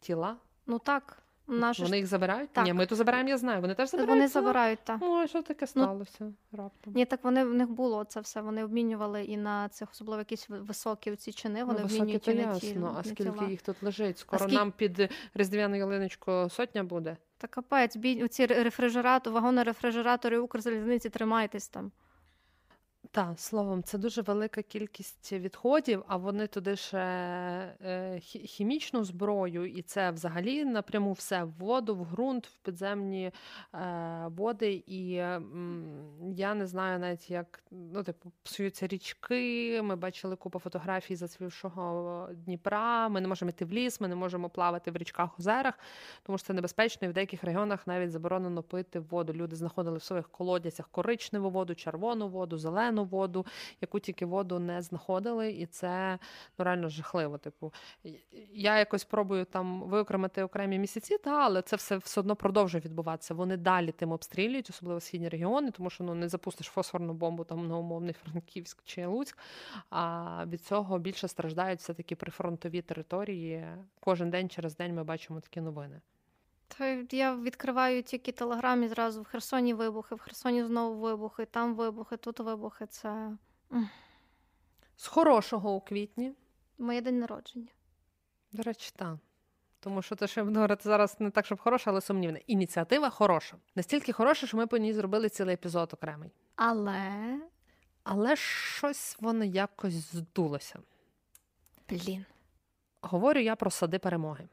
Speaker 2: Тіла.
Speaker 1: Ну так. Наші
Speaker 2: Вони
Speaker 1: ж...
Speaker 2: їх забирають?
Speaker 1: Так.
Speaker 2: Ні, ми то забираємо, я знаю. Вони теж забирають.
Speaker 1: Вони забирають так.
Speaker 2: Ой, що таке сталося раптом?
Speaker 1: Ні, так вони в них було це все. Вони обмінювали і на цих особливо якісь високі ці чини. Вони
Speaker 2: ну, високі
Speaker 1: обмінюють
Speaker 2: то
Speaker 1: і на ті,
Speaker 2: ясно.
Speaker 1: на
Speaker 2: А скільки
Speaker 1: тіла.
Speaker 2: їх тут лежить? Скоро
Speaker 1: скільки-
Speaker 2: нам під різдвяну ялиночку сотня буде.
Speaker 1: Та капець, бій оці рефрижератори, вагони рефрижератори Укрзалізниці, тримайтесь там.
Speaker 2: Так, словом, це дуже велика кількість відходів, а вони туди ще е, хі- хімічну зброю, і це взагалі напряму все в воду, в ґрунт, в підземні е, води. І я не знаю навіть, як ну, типу, псуються річки. Ми бачили купу фотографій зацвівшого Дніпра. Ми не можемо йти в ліс, ми не можемо плавати в річках, озерах, тому що це небезпечно, і в деяких регіонах навіть заборонено пити воду. Люди знаходили в своїх колодязях коричневу воду, червону воду, зелену воду, яку тільки воду не знаходили, і це ну реально жахливо. Типу, я якось пробую там виокремити окремі місяці, та але це все все одно продовжує відбуватися. Вони далі тим обстрілюють, особливо східні регіони, тому що ну не запустиш фосфорну бомбу там на умовний Франківськ чи Луцьк. А від цього більше страждають все таки прифронтові території. Кожен день через день ми бачимо такі новини.
Speaker 1: Та я відкриваю тільки телеграм і зразу в Херсоні вибухи, в Херсоні знову вибухи, там вибухи, тут вибухи. Це
Speaker 2: З хорошого у квітні.
Speaker 1: моє день народження.
Speaker 2: До речі, так. Тому що те, що я буду говорити зараз не так, щоб хороше, але сумнівне. Ініціатива хороша. Настільки хороша, що ми по ній зробили цілий епізод окремий.
Speaker 1: Але
Speaker 2: Але щось воно якось здулося.
Speaker 1: блін.
Speaker 2: Говорю я про сади перемоги.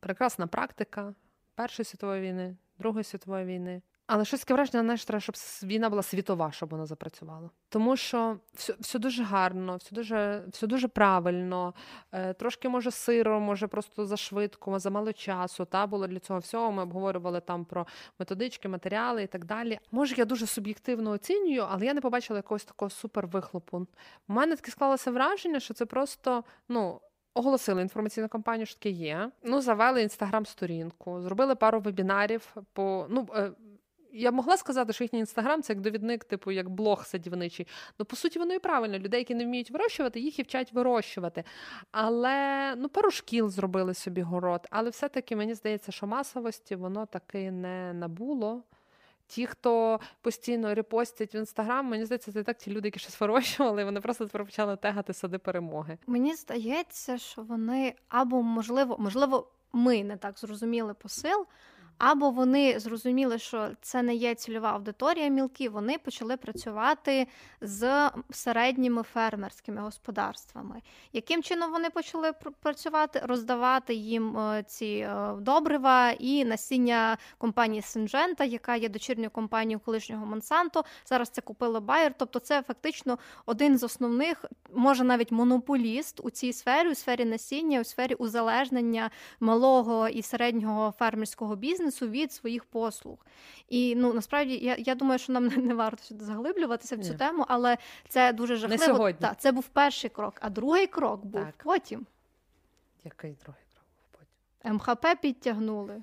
Speaker 2: Прекрасна практика Першої світової війни, Другої світової війни. Але щось таке враження, знаєш, треба, щоб війна була світова, щоб вона запрацювала. Тому що все, все дуже гарно, все дуже, все дуже правильно, е, трошки може сиро, може просто зашвидко, замало часу. Та було для цього всього. Ми обговорювали там про методички, матеріали і так далі. Може, я дуже суб'єктивно оцінюю, але я не побачила якогось такого супервихлопу. У мене таке склалося враження, що це просто ну. Оголосили інформаційну кампанію, що таке є. Ну, завели інстаграм-сторінку, зробили пару вебінарів. По ну е, я могла сказати, що їхній інстаграм це як довідник, типу як блог садівничий. Ну по суті, воно і правильно. Людей, які не вміють вирощувати, їх і вчать вирощувати. Але ну пару шкіл зробили собі город. Але все-таки мені здається, що масовості воно таки не набуло. Ті, хто постійно репостять в інстаграм, мені здається, це так ті люди, які щось вирощували, вони просто тепер почали тегати сади перемоги.
Speaker 1: Мені здається, що вони або можливо, можливо, ми не так зрозуміли посил. Або вони зрозуміли, що це не є цільова аудиторія мілкі, вони почали працювати з середніми фермерськими господарствами. Яким чином вони почали працювати, роздавати їм е, ці е, добрива і насіння компанії Синджента, яка є дочірньою компанією колишнього Монсанто. Зараз це купила Байер. Тобто, це фактично один з основних, може навіть монополіст у цій сфері, у сфері насіння, у сфері узалежнення малого і середнього фермерського бізнесу бізнесу від своїх послуг. І ну насправді я я думаю, що нам не, варто сюди заглиблюватися в цю Ні. тему, але це дуже жахливо.
Speaker 2: Не сьогодні.
Speaker 1: Так, Це був перший крок, а другий крок був
Speaker 2: так.
Speaker 1: потім.
Speaker 2: Який другий крок був потім?
Speaker 1: МХП підтягнули.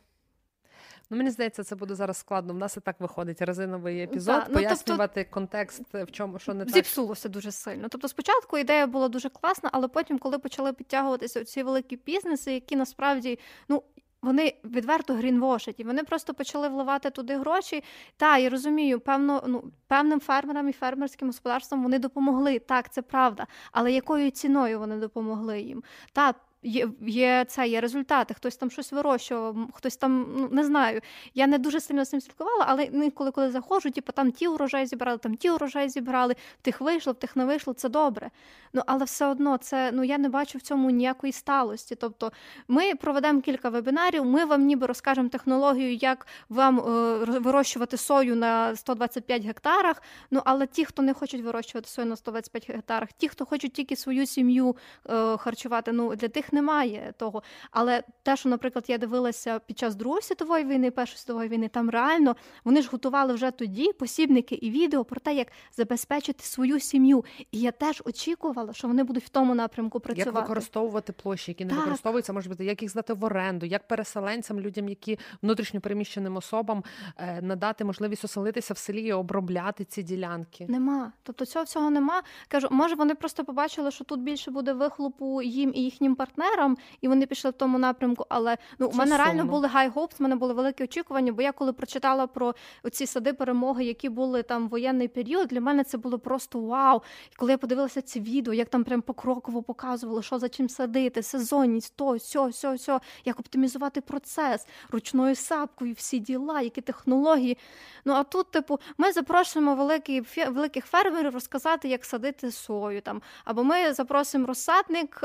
Speaker 2: Ну, Мені здається, це буде зараз складно. У нас і так виходить резиновий епізод, да, ну, пояснювати тобто, контекст, в чому що не так.
Speaker 1: Зіпсулося дуже сильно. Тобто, спочатку ідея була дуже класна, але потім, коли почали підтягуватися ці великі бізнеси, які насправді ну вони відверто грінвошать, і вони просто почали вливати туди гроші. Та я розумію, певно, ну певним фермерам і фермерським господарствам вони допомогли. Так, це правда. Але якою ціною вони допомогли їм? Та Є є це, є результати, хтось там щось вирощував, хтось там, ну не знаю. Я не дуже сильно з цим слідкувала, але інколи, коли заходжу, типу, там ті урожаї зібрали, там ті урожаї зібрали, в тих вийшло, в тих не вийшло, це добре. Ну але все одно це ну я не бачу в цьому ніякої сталості. Тобто ми проведемо кілька вебінарів, ми вам ніби розкажемо технологію, як вам е, вирощувати сою на 125 гектарах. Ну але ті, хто не хочуть вирощувати сою на 125 гектарах, ті, хто хочуть тільки свою сім'ю е, харчувати, ну для тих немає того. Але те, що, наприклад, я дивилася під час Другої світової війни, Першої світової війни, там реально вони ж готували вже тоді посібники і відео про те, як забезпечити свою сім'ю. І я теж очікувала, що вони будуть в тому напрямку працювати.
Speaker 2: Як використовувати площі, які не так. використовуються, може бути, як їх здати в оренду, як переселенцям, людям, які внутрішньо переміщеним особам е, надати можливість оселитися в селі і обробляти ці ділянки.
Speaker 1: Нема. Тобто цього всього нема. Кажу, може вони просто побачили, що тут більше буде вихлопу їм і їхнім партнерам партнерам, і вони пішли в тому напрямку. Але ну у мене сумно. реально були high hopes, в мене були великі очікування. Бо я коли прочитала про ці сади перемоги, які були там в воєнний період, для мене це було просто вау. І коли я подивилася ці відео, як там прям покроково показували, що за чим садити, сезонність, то сьо, сьо, сьо, як оптимізувати процес ручною сапкою, всі діла, які технології. Ну а тут, типу, ми запрошуємо великі, великих фермерів розказати, як садити сою там, або ми запросимо розсадник.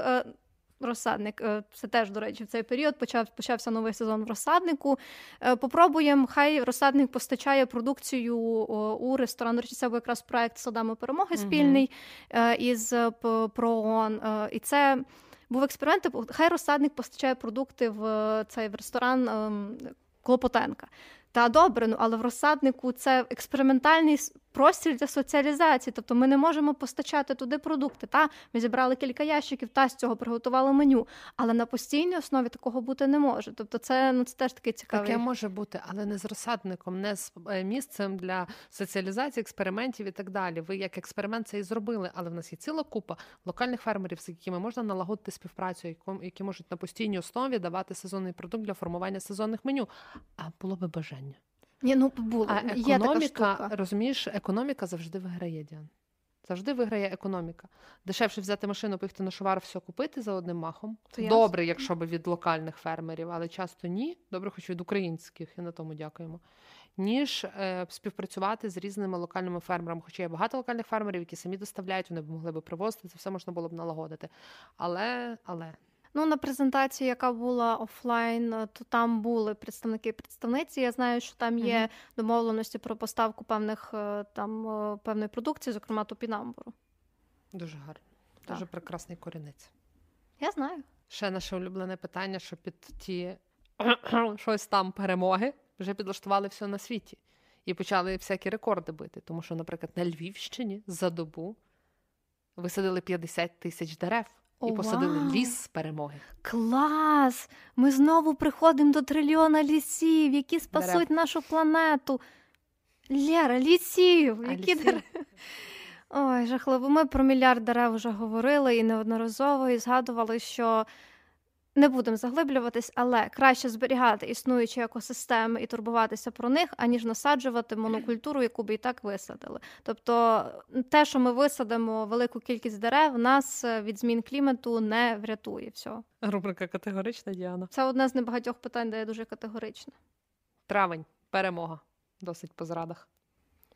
Speaker 1: Розсадник. Е, це теж, до речі, в цей період почав, почався новий сезон в розсаднику. Е, попробуємо, хай розсадник постачає продукцію у ресторан. До речі, це був якраз проект Садами перемоги спільний uh із ПРООН. І це. Був експеримент, типу, хай розсадник постачає продукти в цей в ресторан ем, Клопотенка. Та добре, ну але в розсаднику це експериментальний простір для соціалізації. Тобто ми не можемо постачати туди продукти. Та ми зібрали кілька ящиків, та з цього приготували меню. Але на постійній основі такого бути не може. Тобто, це ну це теж такий цікавий.
Speaker 2: Таке може бути, але не з розсадником, не з е, місцем для соціалізації, експериментів і так далі. Ви як експеримент це і зробили, але в нас є ціла купа локальних фермерів, з якими можна налагодити співпрацю, які можуть на постійній основі давати сезонний продукт для формування сезонних меню. А було би бажання.
Speaker 1: Ні, ну було.
Speaker 2: А економіка, така розумієш, економіка завжди виграє Діан. Завжди виграє економіка. Дешевше взяти машину, поїхати на шовар, все купити за одним махом. То Добре, якщо би від локальних фермерів, але часто ні. Добре, хоч від українських, і на тому дякуємо. Ніж е, співпрацювати з різними локальними фермерами. Хоча є багато локальних фермерів, які самі доставляють, вони б могли би привозити, це все можна було б налагодити. Але, але
Speaker 1: Ну, на презентації, яка була офлайн, е, то там були представники і представниці. Я знаю, що там є угу. домовленості про поставку певних е, там е, певної продукції, зокрема топінамбуру.
Speaker 2: Дуже гарно, так. дуже прекрасний корінець.
Speaker 1: Я знаю.
Speaker 2: Ще наше улюблене питання: що під ті щось там перемоги вже підлаштували все на світі і почали всякі рекорди бити. Тому що, наприклад, на Львівщині за добу висадили 50 тисяч дерев і посадили вау. ліс перемоги.
Speaker 1: Клас! Ми знову приходимо до трильйона лісів, які спасуть Дерев. нашу планету. Лєра, лісів!
Speaker 2: А, які лісів? дерев?
Speaker 1: Ой, жахливо. Ми про мільярд дерев вже говорили і неодноразово і згадували, що Не будемо заглиблюватись, але краще зберігати існуючі екосистеми і турбуватися про них, аніж насаджувати монокультуру, яку би і так висадили. Тобто, те, що ми висадимо велику кількість дерев, нас е, від змін клімату не врятує. Всього.
Speaker 2: Рубрика категорична Діана.
Speaker 1: Це одне з небагатьох питань, де я дуже категорична.
Speaker 2: Травень, перемога. Досить по зрадах.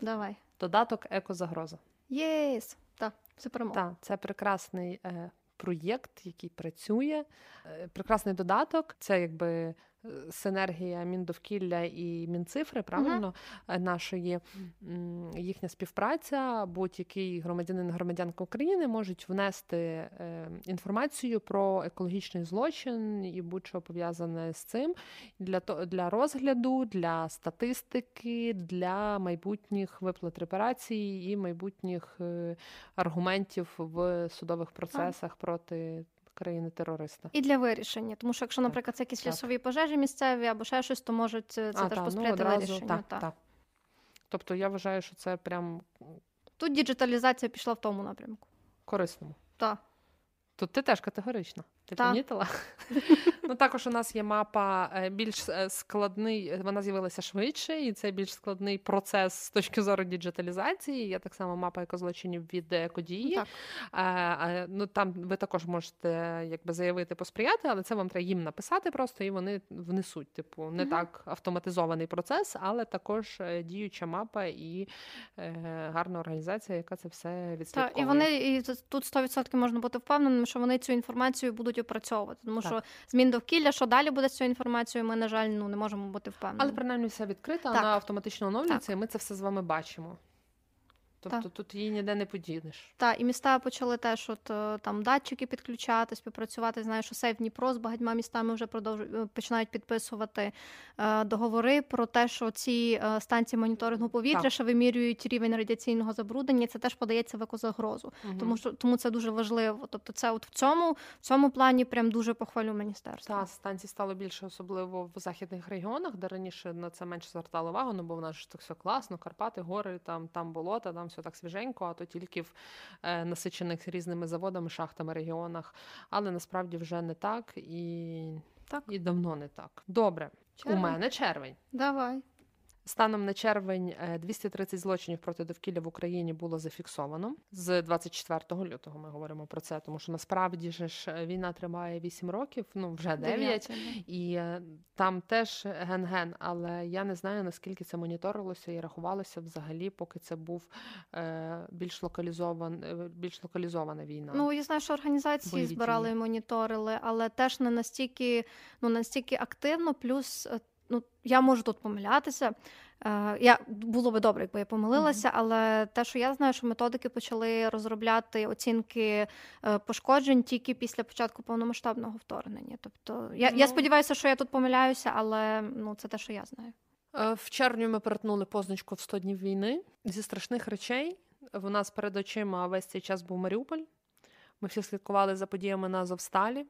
Speaker 1: Давай.
Speaker 2: Додаток екозагроза.
Speaker 1: Yes! Так, це перемога.
Speaker 2: Так, це прекрасний е, проєкт, який працює. Е, прекрасний додаток. Це якби синергія Міндовкілля і Мінцифри, правильно, е, нашої їхня співпраця. Будь-який громадянин громадянка України можуть внести е, інформацію про екологічний злочин і будь-що пов'язане з цим для для розгляду, для статистики, для майбутніх виплат репарацій і майбутніх е, аргументів в судових процесах проти країни-терориста.
Speaker 1: І для вирішення, тому що якщо, наприклад, це якісь
Speaker 2: так.
Speaker 1: лісові пожежі місцеві або ще щось, то можуть е, це
Speaker 2: А,
Speaker 1: теж
Speaker 2: та,
Speaker 1: посприяти
Speaker 2: ну,
Speaker 1: вирішенню.
Speaker 2: так,
Speaker 1: та.
Speaker 2: так. Тобто я вважаю, що це прям
Speaker 1: Тут діджиталізація пішла в тому напрямку.
Speaker 2: корисному.
Speaker 1: Так.
Speaker 2: Тут ти теж категорична. Ти
Speaker 1: Та.
Speaker 2: помітила? ну також у нас є мапа е, більш е, складний, е, вона з'явилася швидше, і це більш складний процес з точки зору діджиталізації. Є так само мапа екозлочинів від екодії.
Speaker 1: Так.
Speaker 2: Е, е, ну там ви також можете якби заявити посприяти, але це вам треба їм написати просто, і вони внесуть. Типу, не так автоматизований процес, але також діюча мапа і е, гарна організація, яка це все
Speaker 1: Так, і вони і тут 100% можна бути впевненим, що вони цю інформацію будуть опрацьовувати. Тому
Speaker 2: Так.
Speaker 1: що змін довкілля, що далі буде з цією інформацією, ми, на жаль, ну не можемо бути впевнені.
Speaker 2: Але принаймні все відкрито,
Speaker 1: Так.
Speaker 2: вона автоматично оновлюється, і ми це все з вами бачимо. Тобто
Speaker 1: Так.
Speaker 2: тут її ніде не подінеш.
Speaker 1: Так, і міста почали теж от е, там датчики підключати, співпрацювати. Знаю, що Сейв Дніпро з багатьма містами вже продовжують е, починають підписувати е, договори про те, що ці е, станції моніторингу повітря,
Speaker 2: Так.
Speaker 1: що вимірюють рівень радіаційного забруднення, це теж подається в екозагрозу.
Speaker 2: Мгм.
Speaker 1: Тому що тому це дуже важливо. Тобто, це от в цьому в цьому плані прям дуже похвалю міністерство.
Speaker 2: Та станцій стало більше, особливо в західних регіонах, де раніше на це менше звертали увагу, ну бо в нас ж так все класно, Карпати, гори, там, там болота, там все так свіженько, а то тільки в е, насичених різними заводами, шахтами регіонах. Але насправді вже не так і,
Speaker 1: Так.
Speaker 2: і давно не так. Добре,
Speaker 1: Червень.
Speaker 2: у мене червень.
Speaker 1: Давай.
Speaker 2: Станом на червень е, 230 злочинів проти довкілля в Україні було зафіксовано. З 24 лютого ми говоримо про це, тому що насправді ж е, війна триває 8 років, ну вже 9.
Speaker 1: Дев'яте,
Speaker 2: І е, там теж ген-ген, але я не знаю наскільки це моніторилося і рахувалося взагалі, поки це був е, більш локалізован, е, більш локалізована війна.
Speaker 1: Ну, я знаю, що організації
Speaker 2: Бойові
Speaker 1: збирали і моніторили, але теж не настільки, ну, настільки активно. Плюс, е, ну, я можу тут помилятися. Е, Я, було би добре, якби я помилилася, але те, що я знаю, що методики почали розробляти оцінки е, пошкоджень тільки після початку повномасштабного вторгнення. Тобто, я, я
Speaker 2: Ну.
Speaker 1: сподіваюся, що я тут помиляюся, але ну, це те, що я знаю.
Speaker 2: Е, В червні ми перетнули позначку в 100 днів війни. Зі страшних речей в нас перед очима весь цей час був Маріуполь. Ми всі слідкували за подіями на Азовсталі,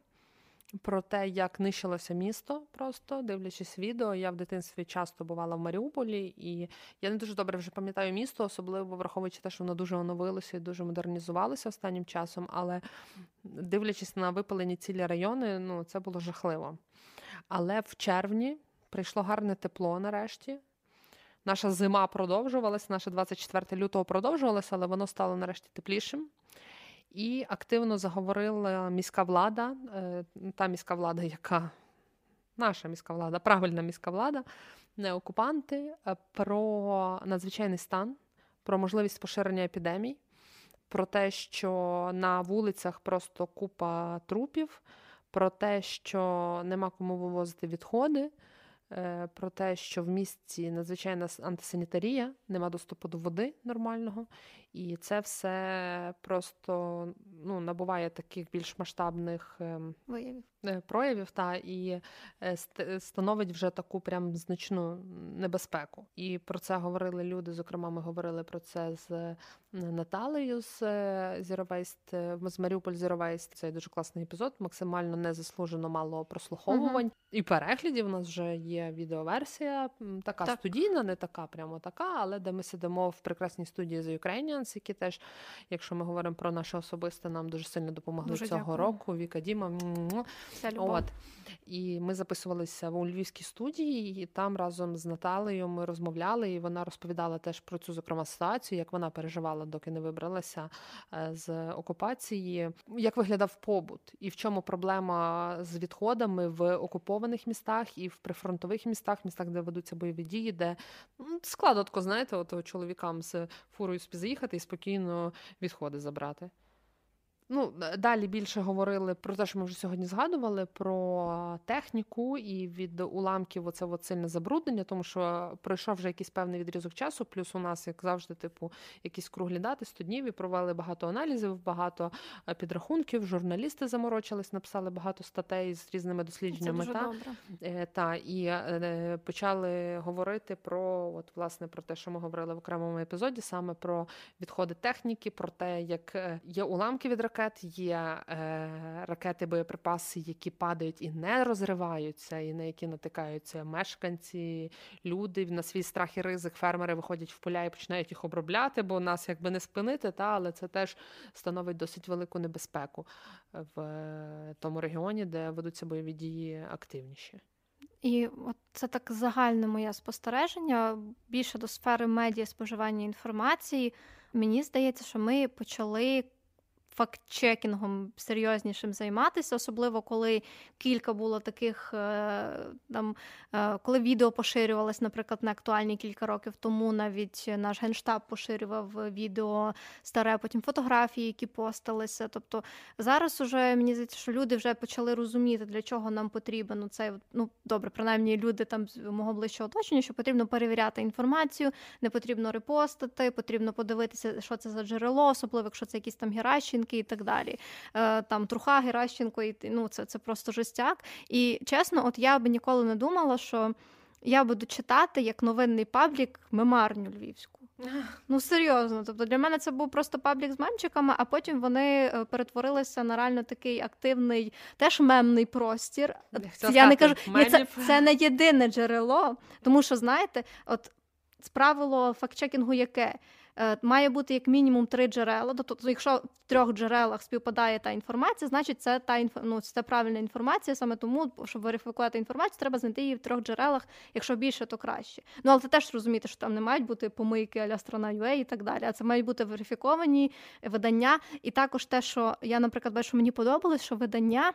Speaker 2: про те, як нищилося місто, просто дивлячись відео. Я в дитинстві часто бувала в Маріуполі, і я не дуже добре вже пам'ятаю місто, особливо враховуючи те, що воно дуже оновилося і дуже модернізувалося останнім часом. Але дивлячись на випалені цілі райони, ну це було жахливо. Але в червні прийшло гарне тепло нарешті. Наша зима продовжувалася, наше 24 лютого продовжувалося, але воно стало нарешті теплішим. І активно заговорила міська влада, е, та міська влада, яка наша міська влада, правильна міська влада, не окупанти, е, про надзвичайний стан, про можливість поширення епідемій, про те, що на вулицях просто купа трупів, про те, що нема кому вивозити відходи, е, про те, що в місті надзвичайна антисанітарія, нема доступу до води нормального. І це все просто ну, набуває таких більш масштабних ем,
Speaker 1: Виявів.
Speaker 2: е, проявів та і е, ст- становить вже таку прям значну небезпеку. І про це говорили люди. Зокрема, ми говорили про це з е, Наталею з е, з Маріуполь Waste. Це дуже класний епізод, максимально незаслужено мало прослуховувань. і переглядів. У нас вже є відеоверсія, така так. студійна, не така, прямо така, але де ми сидимо в прекрасній студії The Ukrainians, які теж, якщо ми говоримо про наше особисте, нам дуже сильно допомогли дуже цього дякую. року. Віка Діма. От. І ми записувалися у Львівській студії, і там разом з Наталею ми розмовляли, і вона розповідала теж про цю зокрема ситуацію, як вона переживала, доки не вибралася е, з окупації, як виглядав побут, і в чому проблема з відходами в окупованих містах і в прифронтових містах, містах, де ведуться бойові дії, де ну, складно, знаєте, от чоловікам з фурою і спокійно відходи забрати. Ну, далі більше говорили про те, що ми вже сьогодні згадували, про техніку і від уламків оце от сильне забруднення, тому що пройшов вже якийсь певний відрізок часу. Плюс у нас, як завжди, типу, якісь круглі дати 100 днів і провели багато аналізів, багато е, підрахунків. Журналісти заморочились, написали багато статей з різними дослідженнями.
Speaker 1: Це
Speaker 2: та,
Speaker 1: добре.
Speaker 2: Е, та і е, почали говорити про от власне про те, що ми говорили в окремому епізоді, саме про відходи техніки, про те, як є уламки від ракет, є е, ракети, боєприпаси, які падають і не розриваються, і на які натикаються мешканці, люди на свій страх і ризик. Фермери виходять в поля і починають їх обробляти, бо нас якби не спинити, та але це теж становить досить велику небезпеку в е, тому регіоні, де ведуться бойові дії активніші.
Speaker 1: І от це так загальне моє спостереження більше до сфери медіа споживання інформації. Мені здається, що ми почали факт-чекінгом серйознішим займатися, особливо коли кілька було таких е, там, е, коли відео поширювалось, наприклад, не актуальні кілька років тому. Навіть наш генштаб поширював відео старе, потім фотографії, які посталися. Тобто зараз уже мені здається, що люди вже почали розуміти, для чого нам потрібен цей ну добре, принаймні люди там з мого ближчого оточення, що потрібно перевіряти інформацію, не потрібно репостити, потрібно подивитися, що це за джерело, особливо якщо це якісь там Геращенки і так далі. Е, там Труха, Геращенко, і ну це це просто жестяк. І чесно, от я би ніколи не думала, що я буду читати як новинний паблік мемарню львівську. Ну серйозно, тобто для мене це був просто паблік з мемчиками, а потім вони е, перетворилися на реально такий активний, теж мемний простір.
Speaker 2: Я, я не кажу,
Speaker 1: ні, це це не єдине джерело, тому що знаєте, от правило фактчекінгу яке? Е, має бути як мінімум три джерела. Тобто, якщо в трьох джерелах співпадає та інформація, значить це та інф... ну, це правильна інформація. Саме тому, щоб верифікувати інформацію, треба знайти її в трьох джерелах. Якщо більше, то краще. Ну але це теж розуміти, що там не мають бути помийки аля страна UA і так далі. А це мають бути верифіковані видання. І також те, що я, наприклад, бачу, мені подобалось, що видання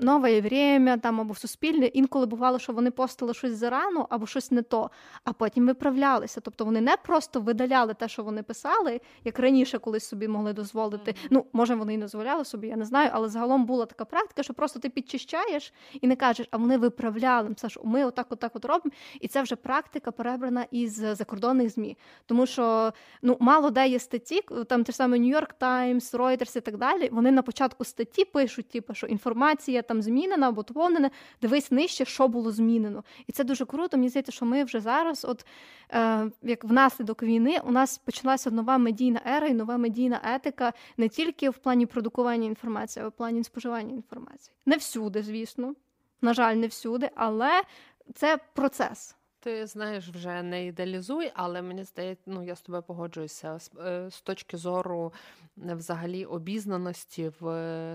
Speaker 1: нове время там або суспільне інколи бувало, що вони постили щось зарано або щось не то, а потім виправлялися. Тобто вони не просто видаляли те, що вони вони писали, як раніше колись собі могли дозволити. Ну, може, вони і дозволяли собі, я не знаю, але загалом була така практика, що просто ти підчищаєш і не кажеш, а вони виправляли. Саш, ми отак, отак от робимо. І це вже практика перебрана із закордонних ЗМІ. Тому що ну, мало де є статті, там те саме Нью-Йорк Таймс, Reuters і так далі. Вони на початку статті пишуть, типу, що інформація там змінена або доповнена, дивись нижче, що було змінено. І це дуже круто. Мені здається, що ми вже зараз, от е, як внаслідок війни, у нас починає почалася нова медійна ера і нова медійна етика не тільки в плані продукування інформації, а в плані споживання інформації. Не всюди, звісно. На жаль, не всюди, але це процес.
Speaker 2: Ти знаєш, вже не ідеалізуй, але мені здається, ну я з тобою погоджуюся з, е, з точки зору е, взагалі обізнаності в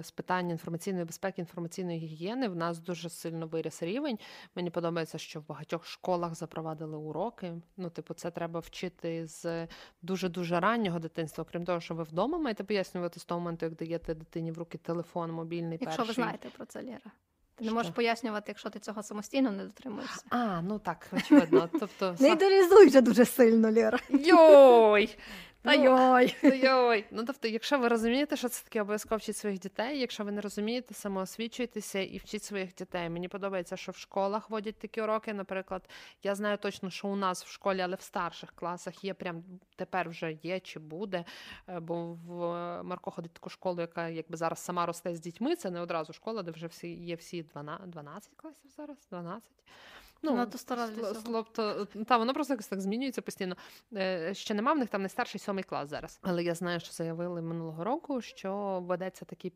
Speaker 2: з питання інформаційної безпеки, інформаційної гігієни. В нас дуже сильно виріс рівень. Мені подобається, що в багатьох школах запровадили уроки. Ну, типу, це треба вчити з дуже дуже раннього дитинства. Крім того, що ви вдома маєте пояснювати з того моменту, як даєте дитині в руки телефон, мобільний
Speaker 1: Якщо
Speaker 2: перший.
Speaker 1: ви знаєте про це, Лєра. Ти не можеш пояснювати, якщо ти цього самостійно не дотримуєшся.
Speaker 2: А, ну так, очевидно. Тобто,
Speaker 1: Не ідеалізуй вже дуже сильно, Лєра.
Speaker 2: Йой!
Speaker 1: Та йой.
Speaker 2: Ну, йой. Ну тобто, якщо ви розумієте, що це таке обов'язково вчіть своїх дітей. Якщо ви не розумієте, самоосвічуйтеся і вчіть своїх дітей. Мені подобається, що в школах водять такі уроки. Наприклад, я знаю точно, що у нас в школі, але в старших класах є прям тепер вже є чи буде. Е, бо в Марко ходить в таку школу, яка якби зараз сама росте з дітьми. Це не одразу школа, де вже всі є всі 12, 12 класів зараз, 12. Ну,
Speaker 1: Надто стара для цього.
Speaker 2: Тобто, та воно просто якось так змінюється постійно. Е, Ще нема в них там найстарший сьомий клас зараз. Але я знаю, що заявили минулого року, що ведеться такий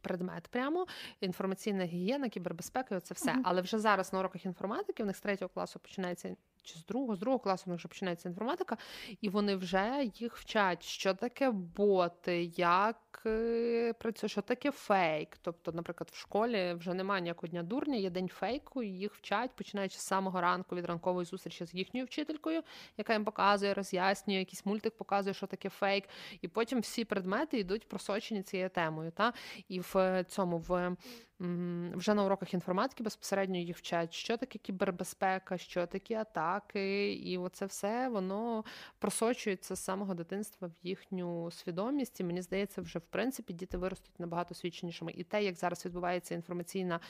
Speaker 2: предмет прямо інформаційна гігієна, кібербезпека, це все. Але вже зараз на уроках інформатики в них з третього класу починається. Чи з другого, з другого класу них вже починається інформатика, і вони вже їх вчать, що таке боти, як е, працює, що таке фейк. Тобто, наприклад, в школі вже немає ніякого дня дурня, є день фейку, і їх вчать, починаючи з самого ранку від ранкової зустрічі з їхньою вчителькою, яка їм показує, роз'яснює, якийсь мультик показує, що таке фейк. І потім всі предмети йдуть просочені цією темою. Та? І в цьому в вже на уроках інформатики безпосередньо їх вчать, що таке кібербезпека, що такі атаки, і оце все воно просочується з самого дитинства в їхню свідомість. І мені здається, вже в принципі діти виростуть набагато свідченішими. І те, як зараз відбувається інформаційна,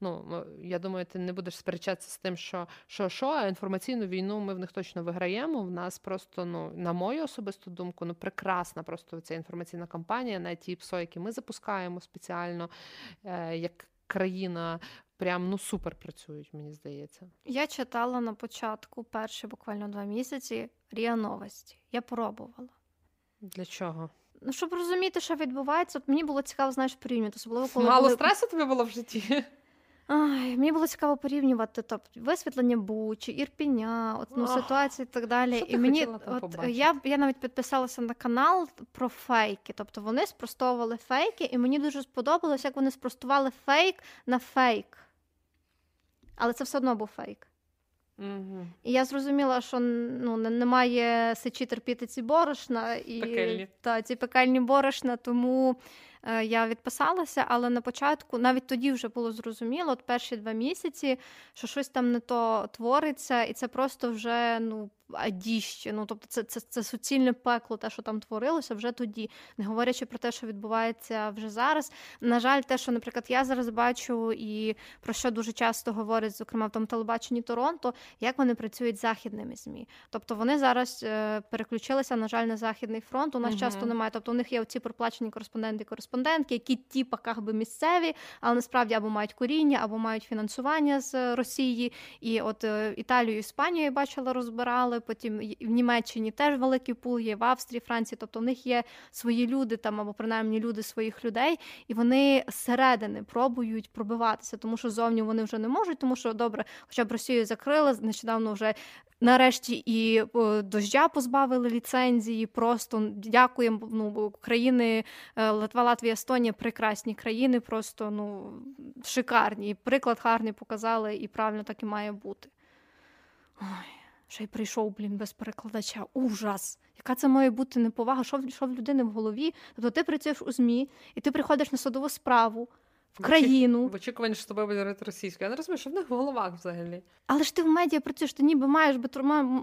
Speaker 2: ну я думаю, ти не будеш сперечатися з тим, що що, що, а інформаційну війну ми в них точно виграємо. В нас просто, ну на мою особисту думку, ну прекрасна просто ця інформаційна кампанія, на ті ПСО, які ми запускаємо спеціально, е, як країна. Прям ну супер працюють, мені здається.
Speaker 1: Я читала на початку перші буквально два місяці Ріа Новості. Я пробувала.
Speaker 2: Для чого?
Speaker 1: Ну, щоб розуміти, що відбувається, от мені було цікаво, знаєш, порівнювати, особливо коли
Speaker 2: Мало
Speaker 1: були...
Speaker 2: стресу тобі було в житті?
Speaker 1: Ай, мені було цікаво порівнювати тобто, висвітлення Бучі, Ірпіня, от, ну, ситуації і так далі.
Speaker 2: що ти
Speaker 1: і мені
Speaker 2: там
Speaker 1: от, я, я навіть підписалася на канал про фейки. Тобто вони спростовували фейки, і мені дуже сподобалось, як вони спростували фейк на фейк. Але це все одно був фейк.
Speaker 2: Угу.
Speaker 1: І я зрозуміла, що ну, немає сечі терпіти ці борошна і
Speaker 2: Пекельні.
Speaker 1: Та, ці пекельні борошна, тому е, я відписалася, але на початку, навіть тоді вже було зрозуміло, от перші два місяці, що щось там не то твориться, і це просто вже ну, адіще. Ну, тобто це, це, це суцільне пекло, те, що там творилося вже тоді, не говорячи про те, що відбувається вже зараз. На жаль, те, що, наприклад, я зараз бачу, і про що дуже часто говорять, зокрема в тому телебаченні Торонто, як вони працюють з західними ЗМІ. Тобто вони зараз е, переключилися, на жаль, на західний фронт. У нас
Speaker 2: Мгм.
Speaker 1: часто немає. Тобто у них є оці проплачені кореспонденти, кореспондентки, які ті паках би місцеві, але насправді або мають коріння, або мають фінансування з Росії. І от е, Італію, Іспанію я бачила, розбирали. Потім в Німеччині теж великий пул є, в Австрії, Франції. Тобто в них є свої люди там, або принаймні люди своїх людей, і вони зсередини пробують пробиватися, тому що зовні вони вже не можуть, тому що добре, хоча б Росію закрили нещодавно вже. Нарешті і дождя позбавили ліцензії. Просто дякуємо. Ну країни е, Литва, Латвія, Естонія прекрасні країни, просто ну шикарні. Приклад гарний показали, і правильно так і має бути. Ой, ще й прийшов, блін, без перекладача. Ужас! Яка це має бути неповага? Що в, що в людини в голові? Тобто ти працюєш у ЗМІ, і ти приходиш на судову справу в країну.
Speaker 2: В очікуванні, що тобою буде говорити російською. Я не розумію, що в них в головах взагалі.
Speaker 1: Але ж ти в медіа працюєш, ти ніби маєш би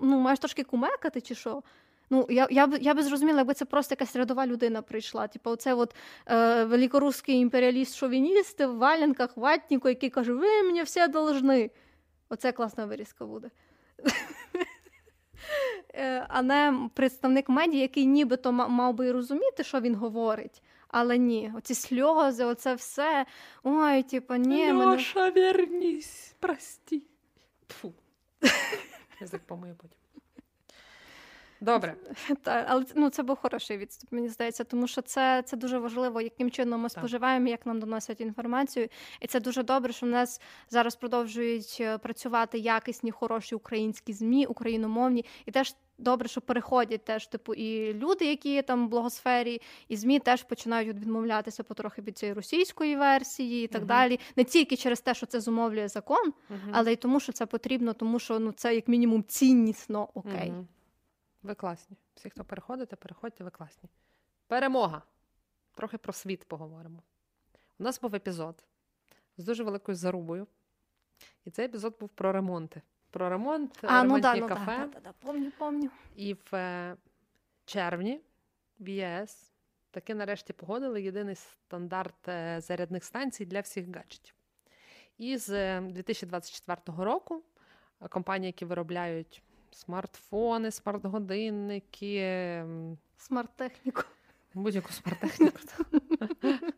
Speaker 1: ну, маєш трошки кумекати чи що. Ну, я, я, б, я би зрозуміла, якби це просто якась рядова людина прийшла. Типу, оце от е, великорусський імперіаліст-шовініст в валенках, ватніку, який каже, ви мені все должны. Оце класна вирізка буде. А не представник медіа, який нібито мав би розуміти, що він говорить. Але ні, оці сльози, оце все. Ой, типу, ні, мене...
Speaker 2: вернісь, прості. Фу. Язик помию потім. Добре.
Speaker 1: Та, але ну, це був хороший відступ, мені здається, тому що це, це дуже важливо, яким чином ми
Speaker 2: Так.
Speaker 1: споживаємо, як нам доносять інформацію. І це дуже добре, що в нас зараз продовжують е, працювати якісні, хороші українські ЗМІ, україномовні, і теж. Добре, що переходять теж, типу, і люди, які є там в блогосфері, і ЗМІ теж починають відмовлятися потрохи від цієї російської версії і так
Speaker 2: Мгм.
Speaker 1: далі. Не тільки через те, що це зумовлює закон,
Speaker 2: Мгм.
Speaker 1: але й тому, що це потрібно, тому що ну це як мінімум ціннісно окей.
Speaker 2: Мгм. Ви класні. Всі, хто переходите, переходьте, ви класні. Перемога. Трохи про світ поговоримо. У нас був епізод з дуже великою зарубою. І цей епізод був про ремонти. Про ремонт,
Speaker 1: А, ну
Speaker 2: ремонтні
Speaker 1: да, ну
Speaker 2: кафе.
Speaker 1: да, да, да, помню, помню.
Speaker 2: І в е, червні в ЄС таки нарешті погодили єдиний стандарт е, зарядних станцій для всіх гаджетів. І з е, 2024 року е, компанії, які виробляють смартфони, смарт-годинники,
Speaker 1: Смарт-техніку.
Speaker 2: будь-яку смарт-техніку.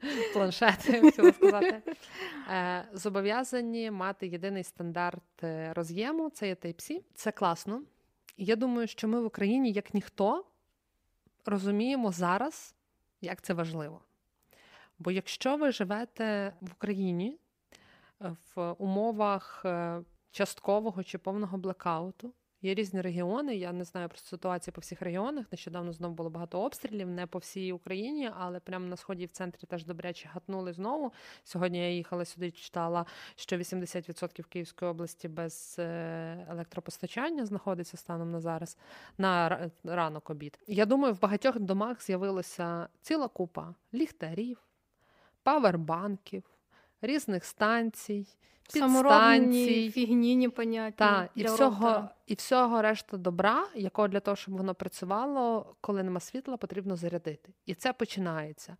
Speaker 2: Планшети, хотіла сказати. Е, зобов'язані мати єдиний стандарт е, роз'єму, це є Type-C. Це класно. Я думаю, що ми в Україні, як ніхто, розуміємо зараз, як це важливо. Бо якщо ви живете в Україні е, в умовах часткового чи повного блекауту, Є різні регіони. Я не знаю про ситуацію по всіх регіонах. Нещодавно знову було багато обстрілів, не по всій Україні, але прямо на сході і в центрі теж добряче гатнули знову. Сьогодні я їхала сюди, читала, що 80% Київської області без е, електропостачання знаходиться станом на зараз на ранок обід. Я думаю, в багатьох домах з'явилася ціла купа ліхтарів, павербанків, різних станцій підстанцій.
Speaker 1: фігні непонятні.
Speaker 2: та, і всього, і всього решта добра, якого для того, щоб воно працювало, коли нема світла, потрібно зарядити. І це починається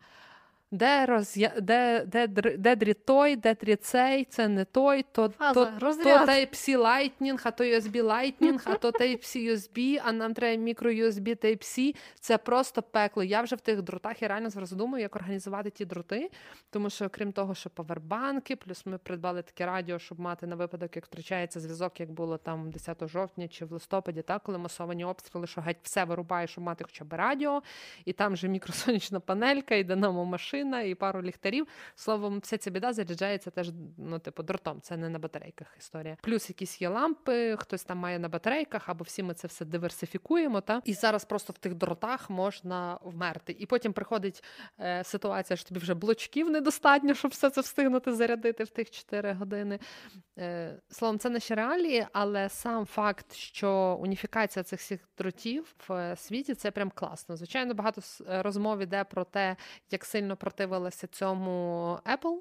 Speaker 2: де роз'я... де, де, де дріт той, де дріт цей, це не той, то
Speaker 1: Фаза,
Speaker 2: то, то Type-C Lightning, а то USB Lightning, а то Type-C USB, а нам треба мікро-USB Type-C. Це просто пекло. Я вже в тих дротах і реально зараз думаю, як організувати ті дроти, тому що, крім того, що павербанки, плюс ми придбали таке радіо, щоб мати на випадок, як втрачається зв'язок, як було там 10 жовтня чи в листопаді, так, коли масовані обстріли, що геть все вирубає, щоб мати хоча б радіо, і там же мікросонячна панелька, і динамо машина машина і пару ліхтарів. Словом, вся ця біда заряджається теж ну, типу, дротом. Це не на батарейках історія. Плюс якісь є лампи, хтось там має на батарейках, або всі ми це все диверсифікуємо. Та і зараз просто в тих дротах можна вмерти. І потім приходить е, ситуація, що тобі вже блочків недостатньо, щоб все це встигнути зарядити в тих 4 години. Е, Словом, це наші реалії, але сам факт, що уніфікація цих всіх дротів в світі це прям класно. Звичайно, багато розмов іде про те, як сильно противилася цьому Apple.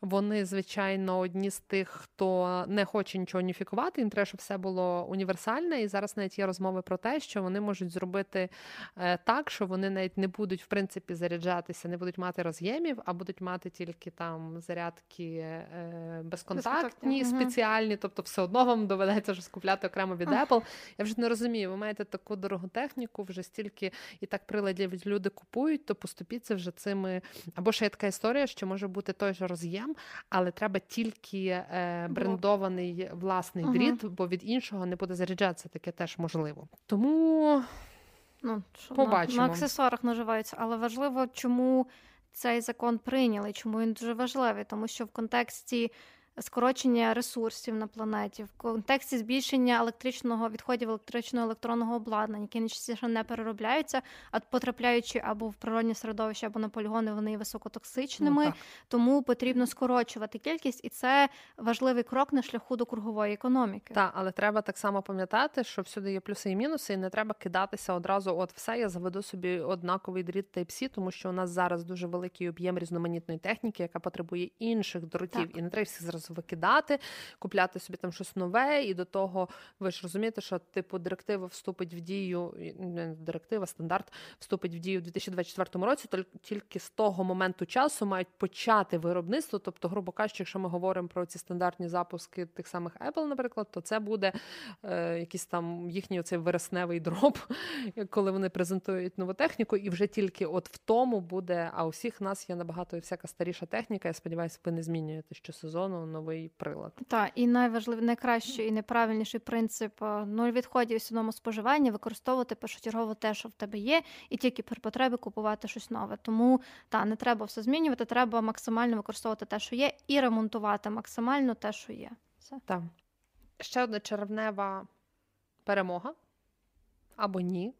Speaker 2: Вони, звичайно, одні з тих, хто не хоче нічого уніфікувати, їм треба, щоб все було універсальне. І зараз навіть є розмови про те, що вони можуть зробити е, так, що вони навіть не будуть в принципі заряджатися, не будуть мати роз'ємів, а будуть мати тільки там зарядки е, безконтактні, спеціальні. Тобто, все одно вам доведеться вже скупляти окремо від Apple. Я вже не розумію. Ви маєте таку дорогу техніку, вже стільки і так приладів люди купують, то поступіться вже цими. Або ще є така історія, що може бути той же роз'єм дротам, але треба тільки е, брендований власний угу. дріт, бо від іншого не буде заряджатися таке теж можливо. Тому
Speaker 1: ну, що, побачимо. На, на аксесуарах наживаються, але важливо, чому цей закон прийняли, чому він дуже важливий, тому що в контексті скорочення ресурсів на планеті, в контексті збільшення електричного відходів електричного електронного обладнання, які найчастіше не переробляються, а потрапляючи або в природні середовище, або на полігони, вони є високотоксичними. Ну, тому потрібно скорочувати кількість, і це важливий крок на шляху до кругової економіки.
Speaker 2: Так, але треба так само пам'ятати, що всюди є плюси і мінуси, і не треба кидатися одразу. От все я заведу собі однаковий дріт Type-C, тому що у нас зараз дуже великий об'єм різноманітної техніки, яка потребує інших дротів, так. і не треба всі зразу викидати, купляти собі там щось нове, і до того ви ж розумієте, що типу директива вступить в дію, не директива, стандарт вступить в дію у 2024 році, то тільки з того моменту часу мають почати виробництво. Тобто, грубо кажучи, якщо ми говоримо про ці стандартні запуски тих самих Apple, наприклад, то це буде е, якийсь там їхній оцей вересневий дроб, коли вони презентують нову техніку, і вже тільки от в тому буде. А у всіх нас є набагато всяка старіша техніка. Я сподіваюся, ви не змінюєте щосезону новий прилад.
Speaker 1: Так, і найважливий, найкращий і найправильніший принцип е, нуль відходів у свідомому споживанні використовувати першочергово те, що в тебе є, і тільки при потребі купувати щось нове. Тому та не треба все змінювати, треба максимально використовувати те, що є, і ремонтувати максимально те, що є. Все.
Speaker 2: Так. Ще одна червнева перемога або ні.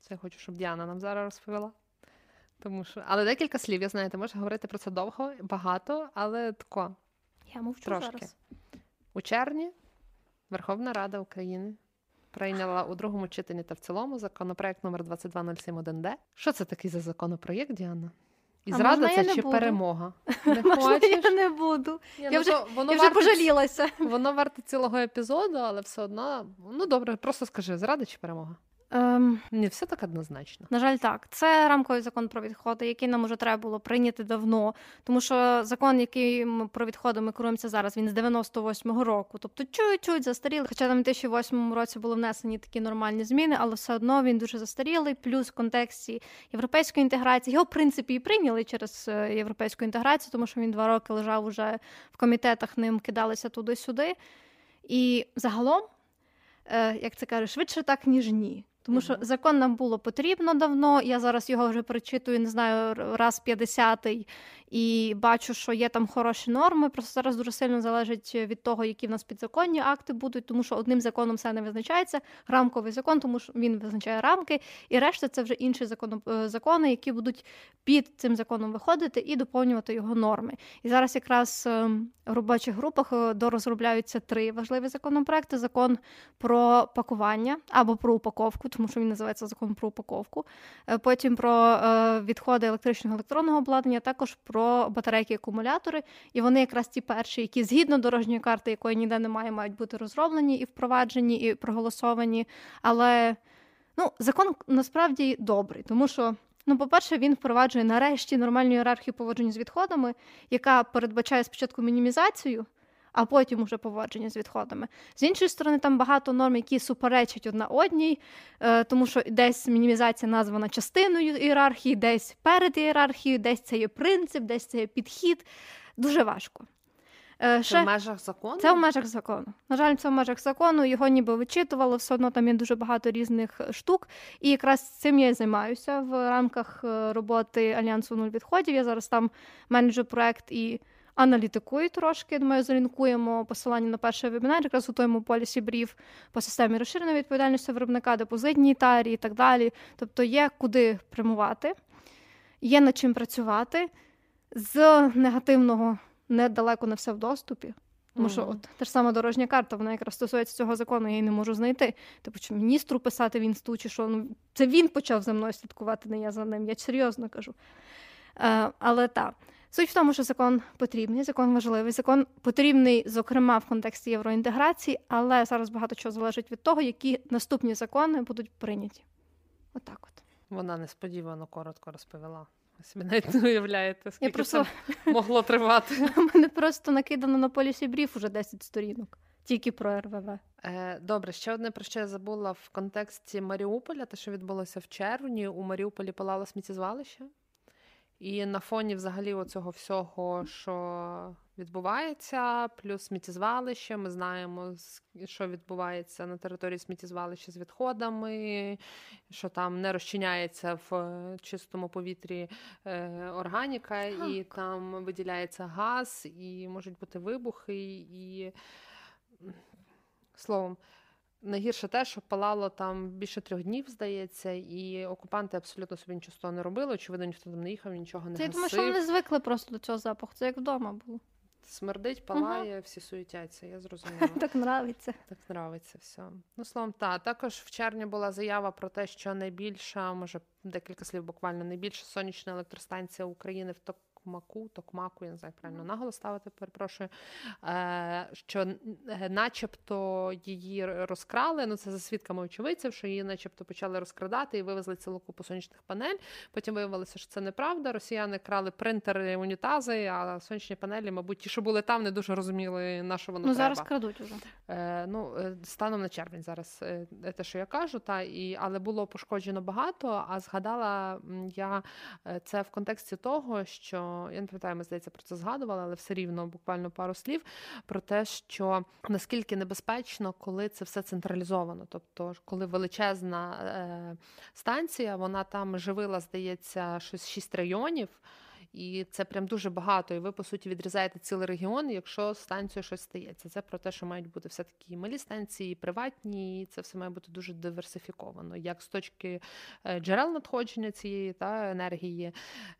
Speaker 2: Це я хочу, щоб Діана нам зараз розповіла. Тому що, але декілька слів, я знаю, ти можеш говорити про це довго, багато, але тако.
Speaker 1: Я мовчу Трошки. зараз.
Speaker 2: У червні Верховна Рада України прийняла у другому читанні та в цілому законопроект номер 2207.1Д. Що це такий за законопроєкт, Діана? І зрада це чи буду? перемога?
Speaker 1: Не хочеш? Я не буду. Я, я вже воно я вже варте, пожалілася.
Speaker 2: Воно варте цілого епізоду, але все одно. Ну добре, просто скажи, зрада чи перемога?
Speaker 1: Ем,
Speaker 2: Не все так однозначно.
Speaker 1: На жаль, так. Це рамковий закон про відходи, який нам уже треба було прийняти давно. Тому що закон, який ми про відходи ми керуємося зараз, він з 98-го року. Тобто чуть-чуть застарілий. Хоча там у 2008 році були внесені такі нормальні зміни, але все одно він дуже застарілий. Плюс в контексті європейської інтеграції його в принципі і прийняли через е, європейську інтеграцію, тому що він два роки лежав уже в комітетах, ним кидалися туди-сюди. І загалом, е, як це каже, швидше так, ніж ні. Тому що закон нам було потрібно давно. Я зараз його вже прочитую, не знаю, раз 50-й, і бачу, що є там хороші норми. Просто зараз дуже сильно залежить від того, які в нас підзаконні акти будуть, тому що одним законом все не визначається. Рамковий закон, тому що він визначає рамки, і решта це вже інші закони, е, закони, які будуть під цим законом виходити і доповнювати його норми. І зараз якраз ем, в робочих групах е, дорозробляються три важливі законопроекти: закон про пакування або про упаковку, тому що він називається закон про упаковку. Е, потім про відходи електричного електронного обладнання, також про про батарейки акумулятори, і вони якраз ті перші, які згідно дорожньої карти, якої ніде немає, мають бути розроблені і впроваджені, і проголосовані. Але ну, закон насправді добрий, тому що. Ну, по-перше, він впроваджує нарешті нормальну ієрархію поводження з відходами, яка передбачає спочатку мінімізацію, а потім уже поводження з відходами. З іншої сторони, там багато норм, які суперечать одна одній, е, тому що десь мінімізація названа частиною ієрархії, десь перед ієрархією, десь це є принцип, десь це є підхід. Дуже важко.
Speaker 2: Е, це Ще... в межах закону?
Speaker 1: Це в межах закону. На жаль, це в межах закону. Його ніби вичитувало, все одно там є дуже багато різних штук. І якраз цим я і займаюся в рамках е, роботи Альянсу нуль відходів. Я зараз там менеджу проект і аналітикую трошки. Думаю, залінкуємо посилання на перший вебінар, якраз готуємо полісі брів по системі розширеної відповідальності виробника, депозитній тарі і так далі. Тобто є куди прямувати, є над чим працювати. З негативного недалеко не все в доступі. Тому що от та ж сама дорожня карта, вона якраз стосується цього закону, я її не можу знайти. Типу, чи міністру писати в інсту, чи що ну це він почав за мною слідкувати, не я за ним. Я серйозно кажу. Е, Але так. Суть в тому, що закон потрібний, закон важливий, закон потрібний, зокрема, в контексті євроінтеграції, але зараз багато чого залежить від того, які наступні закони будуть прийняті. Отак от, от.
Speaker 2: Вона несподівано коротко розповіла. Собі навіть не уявляєте, скільки просто... це могло тривати.
Speaker 1: У мене просто накидано на полісі брів уже 10 сторінок, тільки про РВВ.
Speaker 2: Е, добре, ще одне про що я забула в контексті Маріуполя, те, що відбулося в червні. У Маріуполі палало сміттєзвалище. І на фоні взагалі оцього всього, що відбувається, плюс сміттєзвалище, ми знаємо, що відбувається на території сміттєзвалища з відходами, що там не розчиняється в чистому повітрі е, органіка, так. і там виділяється газ, і можуть бути вибухи, і словом. Найгірше те, що палало там більше трьох днів, здається, і окупанти абсолютно собі нічого з того не робили. Очевидно, ніхто там не їхав, нічого не Це, гасив.
Speaker 1: Я думаю, що вони звикли просто до цього запаху. Це як вдома було.
Speaker 2: Смердить, палає, ага. всі суетяться, я зрозуміла.
Speaker 1: Так нравиться.
Speaker 2: Так нравиться все. Ну, словом, та також в червні була заява про те, що найбільша, може декілька слів, буквально найбільша сонячна електростанція України в Токмаку, Токмаку, я не знаю, як правильно наголос ставити, перепрошую, е, що е, начебто її розкрали. Ну це за свідками очевидців, що її, начебто, почали розкрадати і вивезли цілу купу сонячних панель. Потім виявилося, що це неправда. Росіяни крали принтери, унітази, а сонячні панелі, мабуть, ті, що були там, не дуже розуміли, на що воно
Speaker 1: ну,
Speaker 2: треба.
Speaker 1: зараз крадуть уже.
Speaker 2: Е, Ну станом на червень зараз те, що я кажу, та і але було пошкоджено багато. А згадала я це в контексті того, що я не пам'ятаю, ми здається про це згадували, але все рівно буквально пару слів про те, що наскільки небезпечно, коли це все централізовано. Тобто, коли величезна е, станція, вона там живила, здається, щось шість районів і це прям дуже багато. І ви, по суті, відрізаєте цілий регіон, якщо станцією щось стається. Це про те, що мають бути все таки малі станції, приватні, і це все має бути дуже диверсифіковано. Як з точки е, джерел надходження цієї та енергії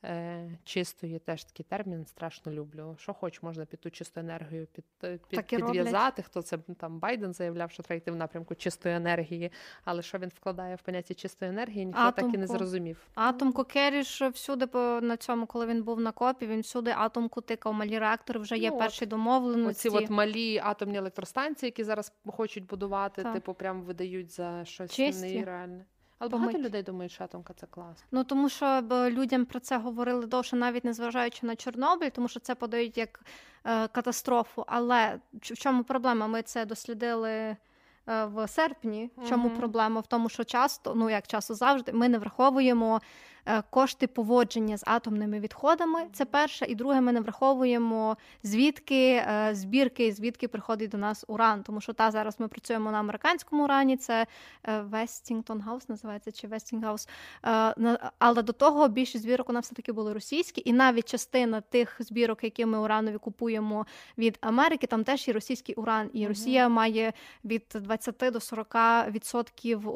Speaker 2: е, чистої, теж такий термін страшно люблю. Що хоч можна під ту чисту енергію під, е, під підв'язати. Хто це там Байден заявляв, що треба йти в напрямку чистої енергії, але що він вкладає в поняття чистої енергії, ніхто Атомку. так і не зрозумів.
Speaker 1: Атомку Керіш всюди по на цьому, коли він був на копі, він всюди атомку тикав, малі реактори вже є ну, перші домовленості.
Speaker 2: Оці от малі атомні електростанції, які зараз хочуть будувати, так. типу, прям видають за щось
Speaker 1: Чисті.
Speaker 2: нереальне. Але багато
Speaker 1: помить.
Speaker 2: людей думають, що атомка це клас.
Speaker 1: Ну тому що людям про це говорили довше, навіть незважаючи на Чорнобиль, тому що це подають як е, катастрофу. Але в чому проблема? Ми це дослідили. е, В серпні в чому
Speaker 2: Мгм.
Speaker 1: проблема? В тому, що часто, ну як часто завжди, ми не враховуємо кошти поводження з атомними відходами. Це перше, і друге, ми не враховуємо звідки е, збірки, звідки приходить до нас уран. Тому що та зараз ми працюємо на американському урані. Це е, Westington House називається чи. Е, на- Але до того більшість збірок у нас все таки були російські, і навіть частина тих збірок, які ми уранові купуємо від Америки, там теж є російський уран, і. Росія має від 20 до 40 відсотків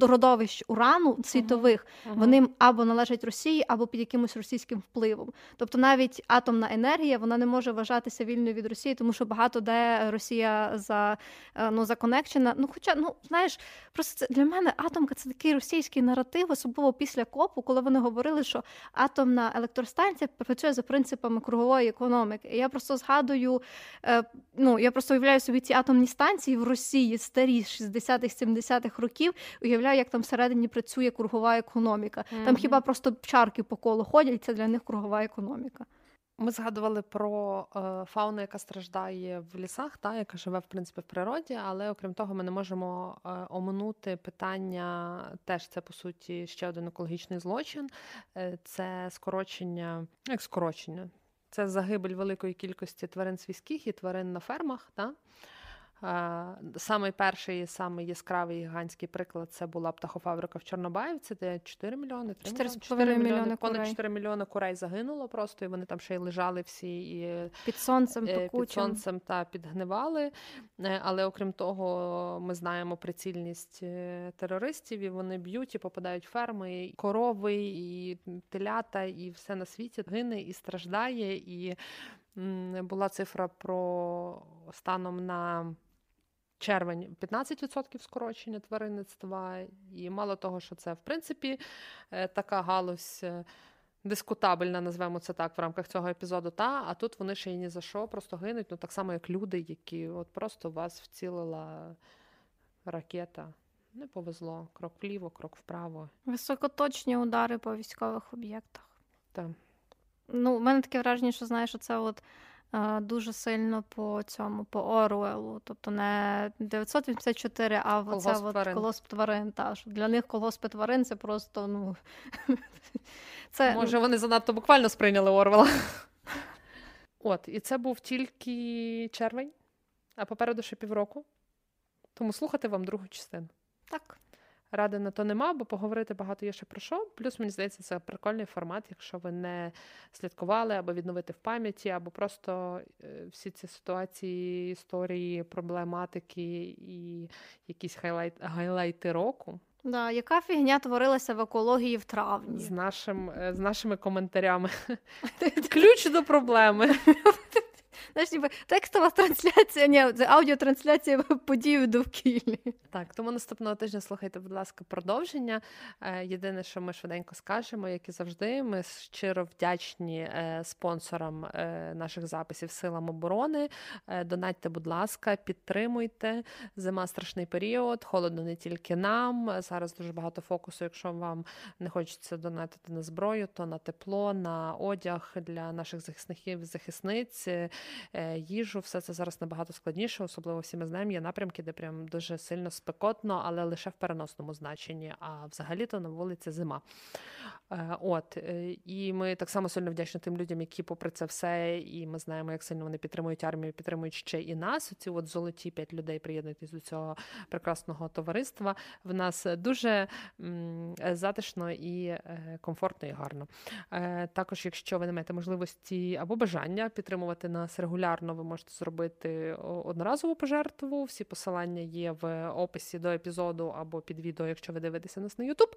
Speaker 1: родовищ урану світових. Вони або належать Росії, або під якимось російським впливом. Тобто навіть атомна енергія вона не може вважатися вільною від Росії, тому що багато де Росія за е, ну законекчена. Ну, хоча ну знаєш, просто це для мене атомка це такий російський наратив, особливо після копу, коли вони говорили, що атомна електростанція працює за принципами кругової економіки. Я просто згадую, е, ну я просто уявляю собі ці атомні станції в Росії старі з 60-х, 70-х років. Уявляю, як там всередині працює кругова економіка. Там хіба просто чарки по колу ходять, це для них кругова економіка.
Speaker 2: Ми згадували про е, фауну, яка страждає в лісах, та яка живе в принципі в природі, але окрім того, ми не можемо е, оминути питання. Теж це по суті ще один екологічний злочин. Е, це скорочення, ну, як скорочення. Це загибель великої кількості тварин свійських і тварин на фермах. Та? Е, Самий перший, самий яскравий гігантський приклад це була птахофабрика в Чорнобаївці, де 4 мільйони, 3
Speaker 1: Чотири
Speaker 2: мільйони,
Speaker 1: з
Speaker 2: 4
Speaker 1: мільйони
Speaker 2: понад
Speaker 1: курей.
Speaker 2: 4 мільйони курей загинуло просто, і вони там ще й лежали всі і
Speaker 1: Під сонцем
Speaker 2: е, під сонцем та підгнивали. Е, Але окрім того, ми знаємо прицільність е, терористів, і вони б'ють і попадають в ферми, і корови, і телята, і все на світі гине і страждає. І була цифра про станом на. Червень 15% скорочення тваринництва, і мало того, що це в принципі е, така галузь е, дискутабельна, назвемо це так, в рамках цього епізоду. Та а тут вони ще й ні за що просто гинуть. Ну так само, як люди, які от просто вас вцілила ракета. Не повезло. Крок вліво, крок вправо.
Speaker 1: Високоточні удари по військових об'єктах.
Speaker 2: Та.
Speaker 1: Ну, у мене таке враження, що знаєш, що це от дуже сильно по цьому, по Оруелу. Тобто не 984, а
Speaker 2: Колгосп
Speaker 1: от
Speaker 2: тварин.
Speaker 1: колосп тварин. Та, для них колгоспи тварин це просто, ну. це,
Speaker 2: Може, вони занадто буквально сприйняли Орвела. От, і це був тільки червень, а попереду ще півроку. Тому слухати вам другу частину.
Speaker 1: Так.
Speaker 2: Ради на то нема, бо поговорити багато є ще про що. Плюс, мені здається, це прикольний формат, якщо ви не слідкували або відновити в пам'яті, або просто е, всі ці ситуації, історії, проблематики і якісь хайлайт, гайлайти року
Speaker 1: Да, яка фігня творилася в екології в травні?
Speaker 2: з, нашим, е, з нашими коментарями. Ключ до проблеми.
Speaker 1: Знаєш, ніби текстова трансляція, ні, аудіотрансляція подій довкіллі.
Speaker 2: Так, тому наступного тижня слухайте, будь ласка, продовження. Е, Єдине, що ми швиденько скажемо, як і завжди, ми щиро вдячні е, спонсорам е, наших записів силам оборони. Донатьте, будь ласка, підтримуйте. Зима страшний період, холодно не тільки нам. Зараз дуже багато фокусу. Якщо вам не хочеться донатити на зброю, то на тепло, на одяг для наших захисників, захисниць, їжу. Все це зараз набагато складніше, особливо всі ми знаємо. Є напрямки, де прям дуже сильно спекотно, але лише в переносному значенні. А взагалі-то на вулиці зима. Е, От е, і ми так само сильно вдячні тим людям, які, попри це все, і ми знаємо, як сильно вони підтримують армію, підтримують ще і нас. Ці от золоті п'ять людей приєднуйтесь до цього прекрасного товариства. В нас дуже затишно і е, комфортно і гарно. Е, Також, якщо ви не маєте можливості або бажання підтримувати нас регулярно, ви можете зробити одноразову пожертву. Всі посилання є в описі до епізоду або під відео, якщо ви дивитеся нас на YouTube.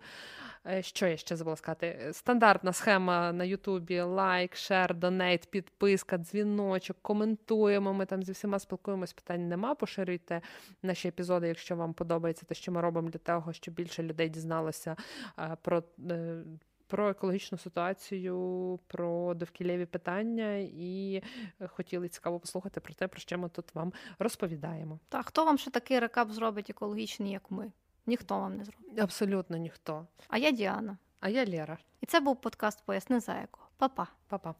Speaker 2: Е, Що я ще забула сказати? Стандартна схема на Ютубі: лайк, шер, донейт, підписка, дзвіночок, коментуємо. Ми там зі всіма спілкуємось, питань нема. Поширюйте наші епізоди, якщо вам подобається те, що ми робимо для того, щоб більше людей дізналося е, про. Про екологічну ситуацію, про довкіллєві питання, і е, хотіли цікаво послухати про те, про що ми тут вам розповідаємо.
Speaker 1: Та хто вам ще такий рекап зробить екологічний, як ми? Ніхто вам не зробить.
Speaker 2: Абсолютно ніхто.
Speaker 1: А я Діана.
Speaker 2: А я Лера.
Speaker 1: І це був подкаст Поясни за еко. Па-па.
Speaker 2: Па-па.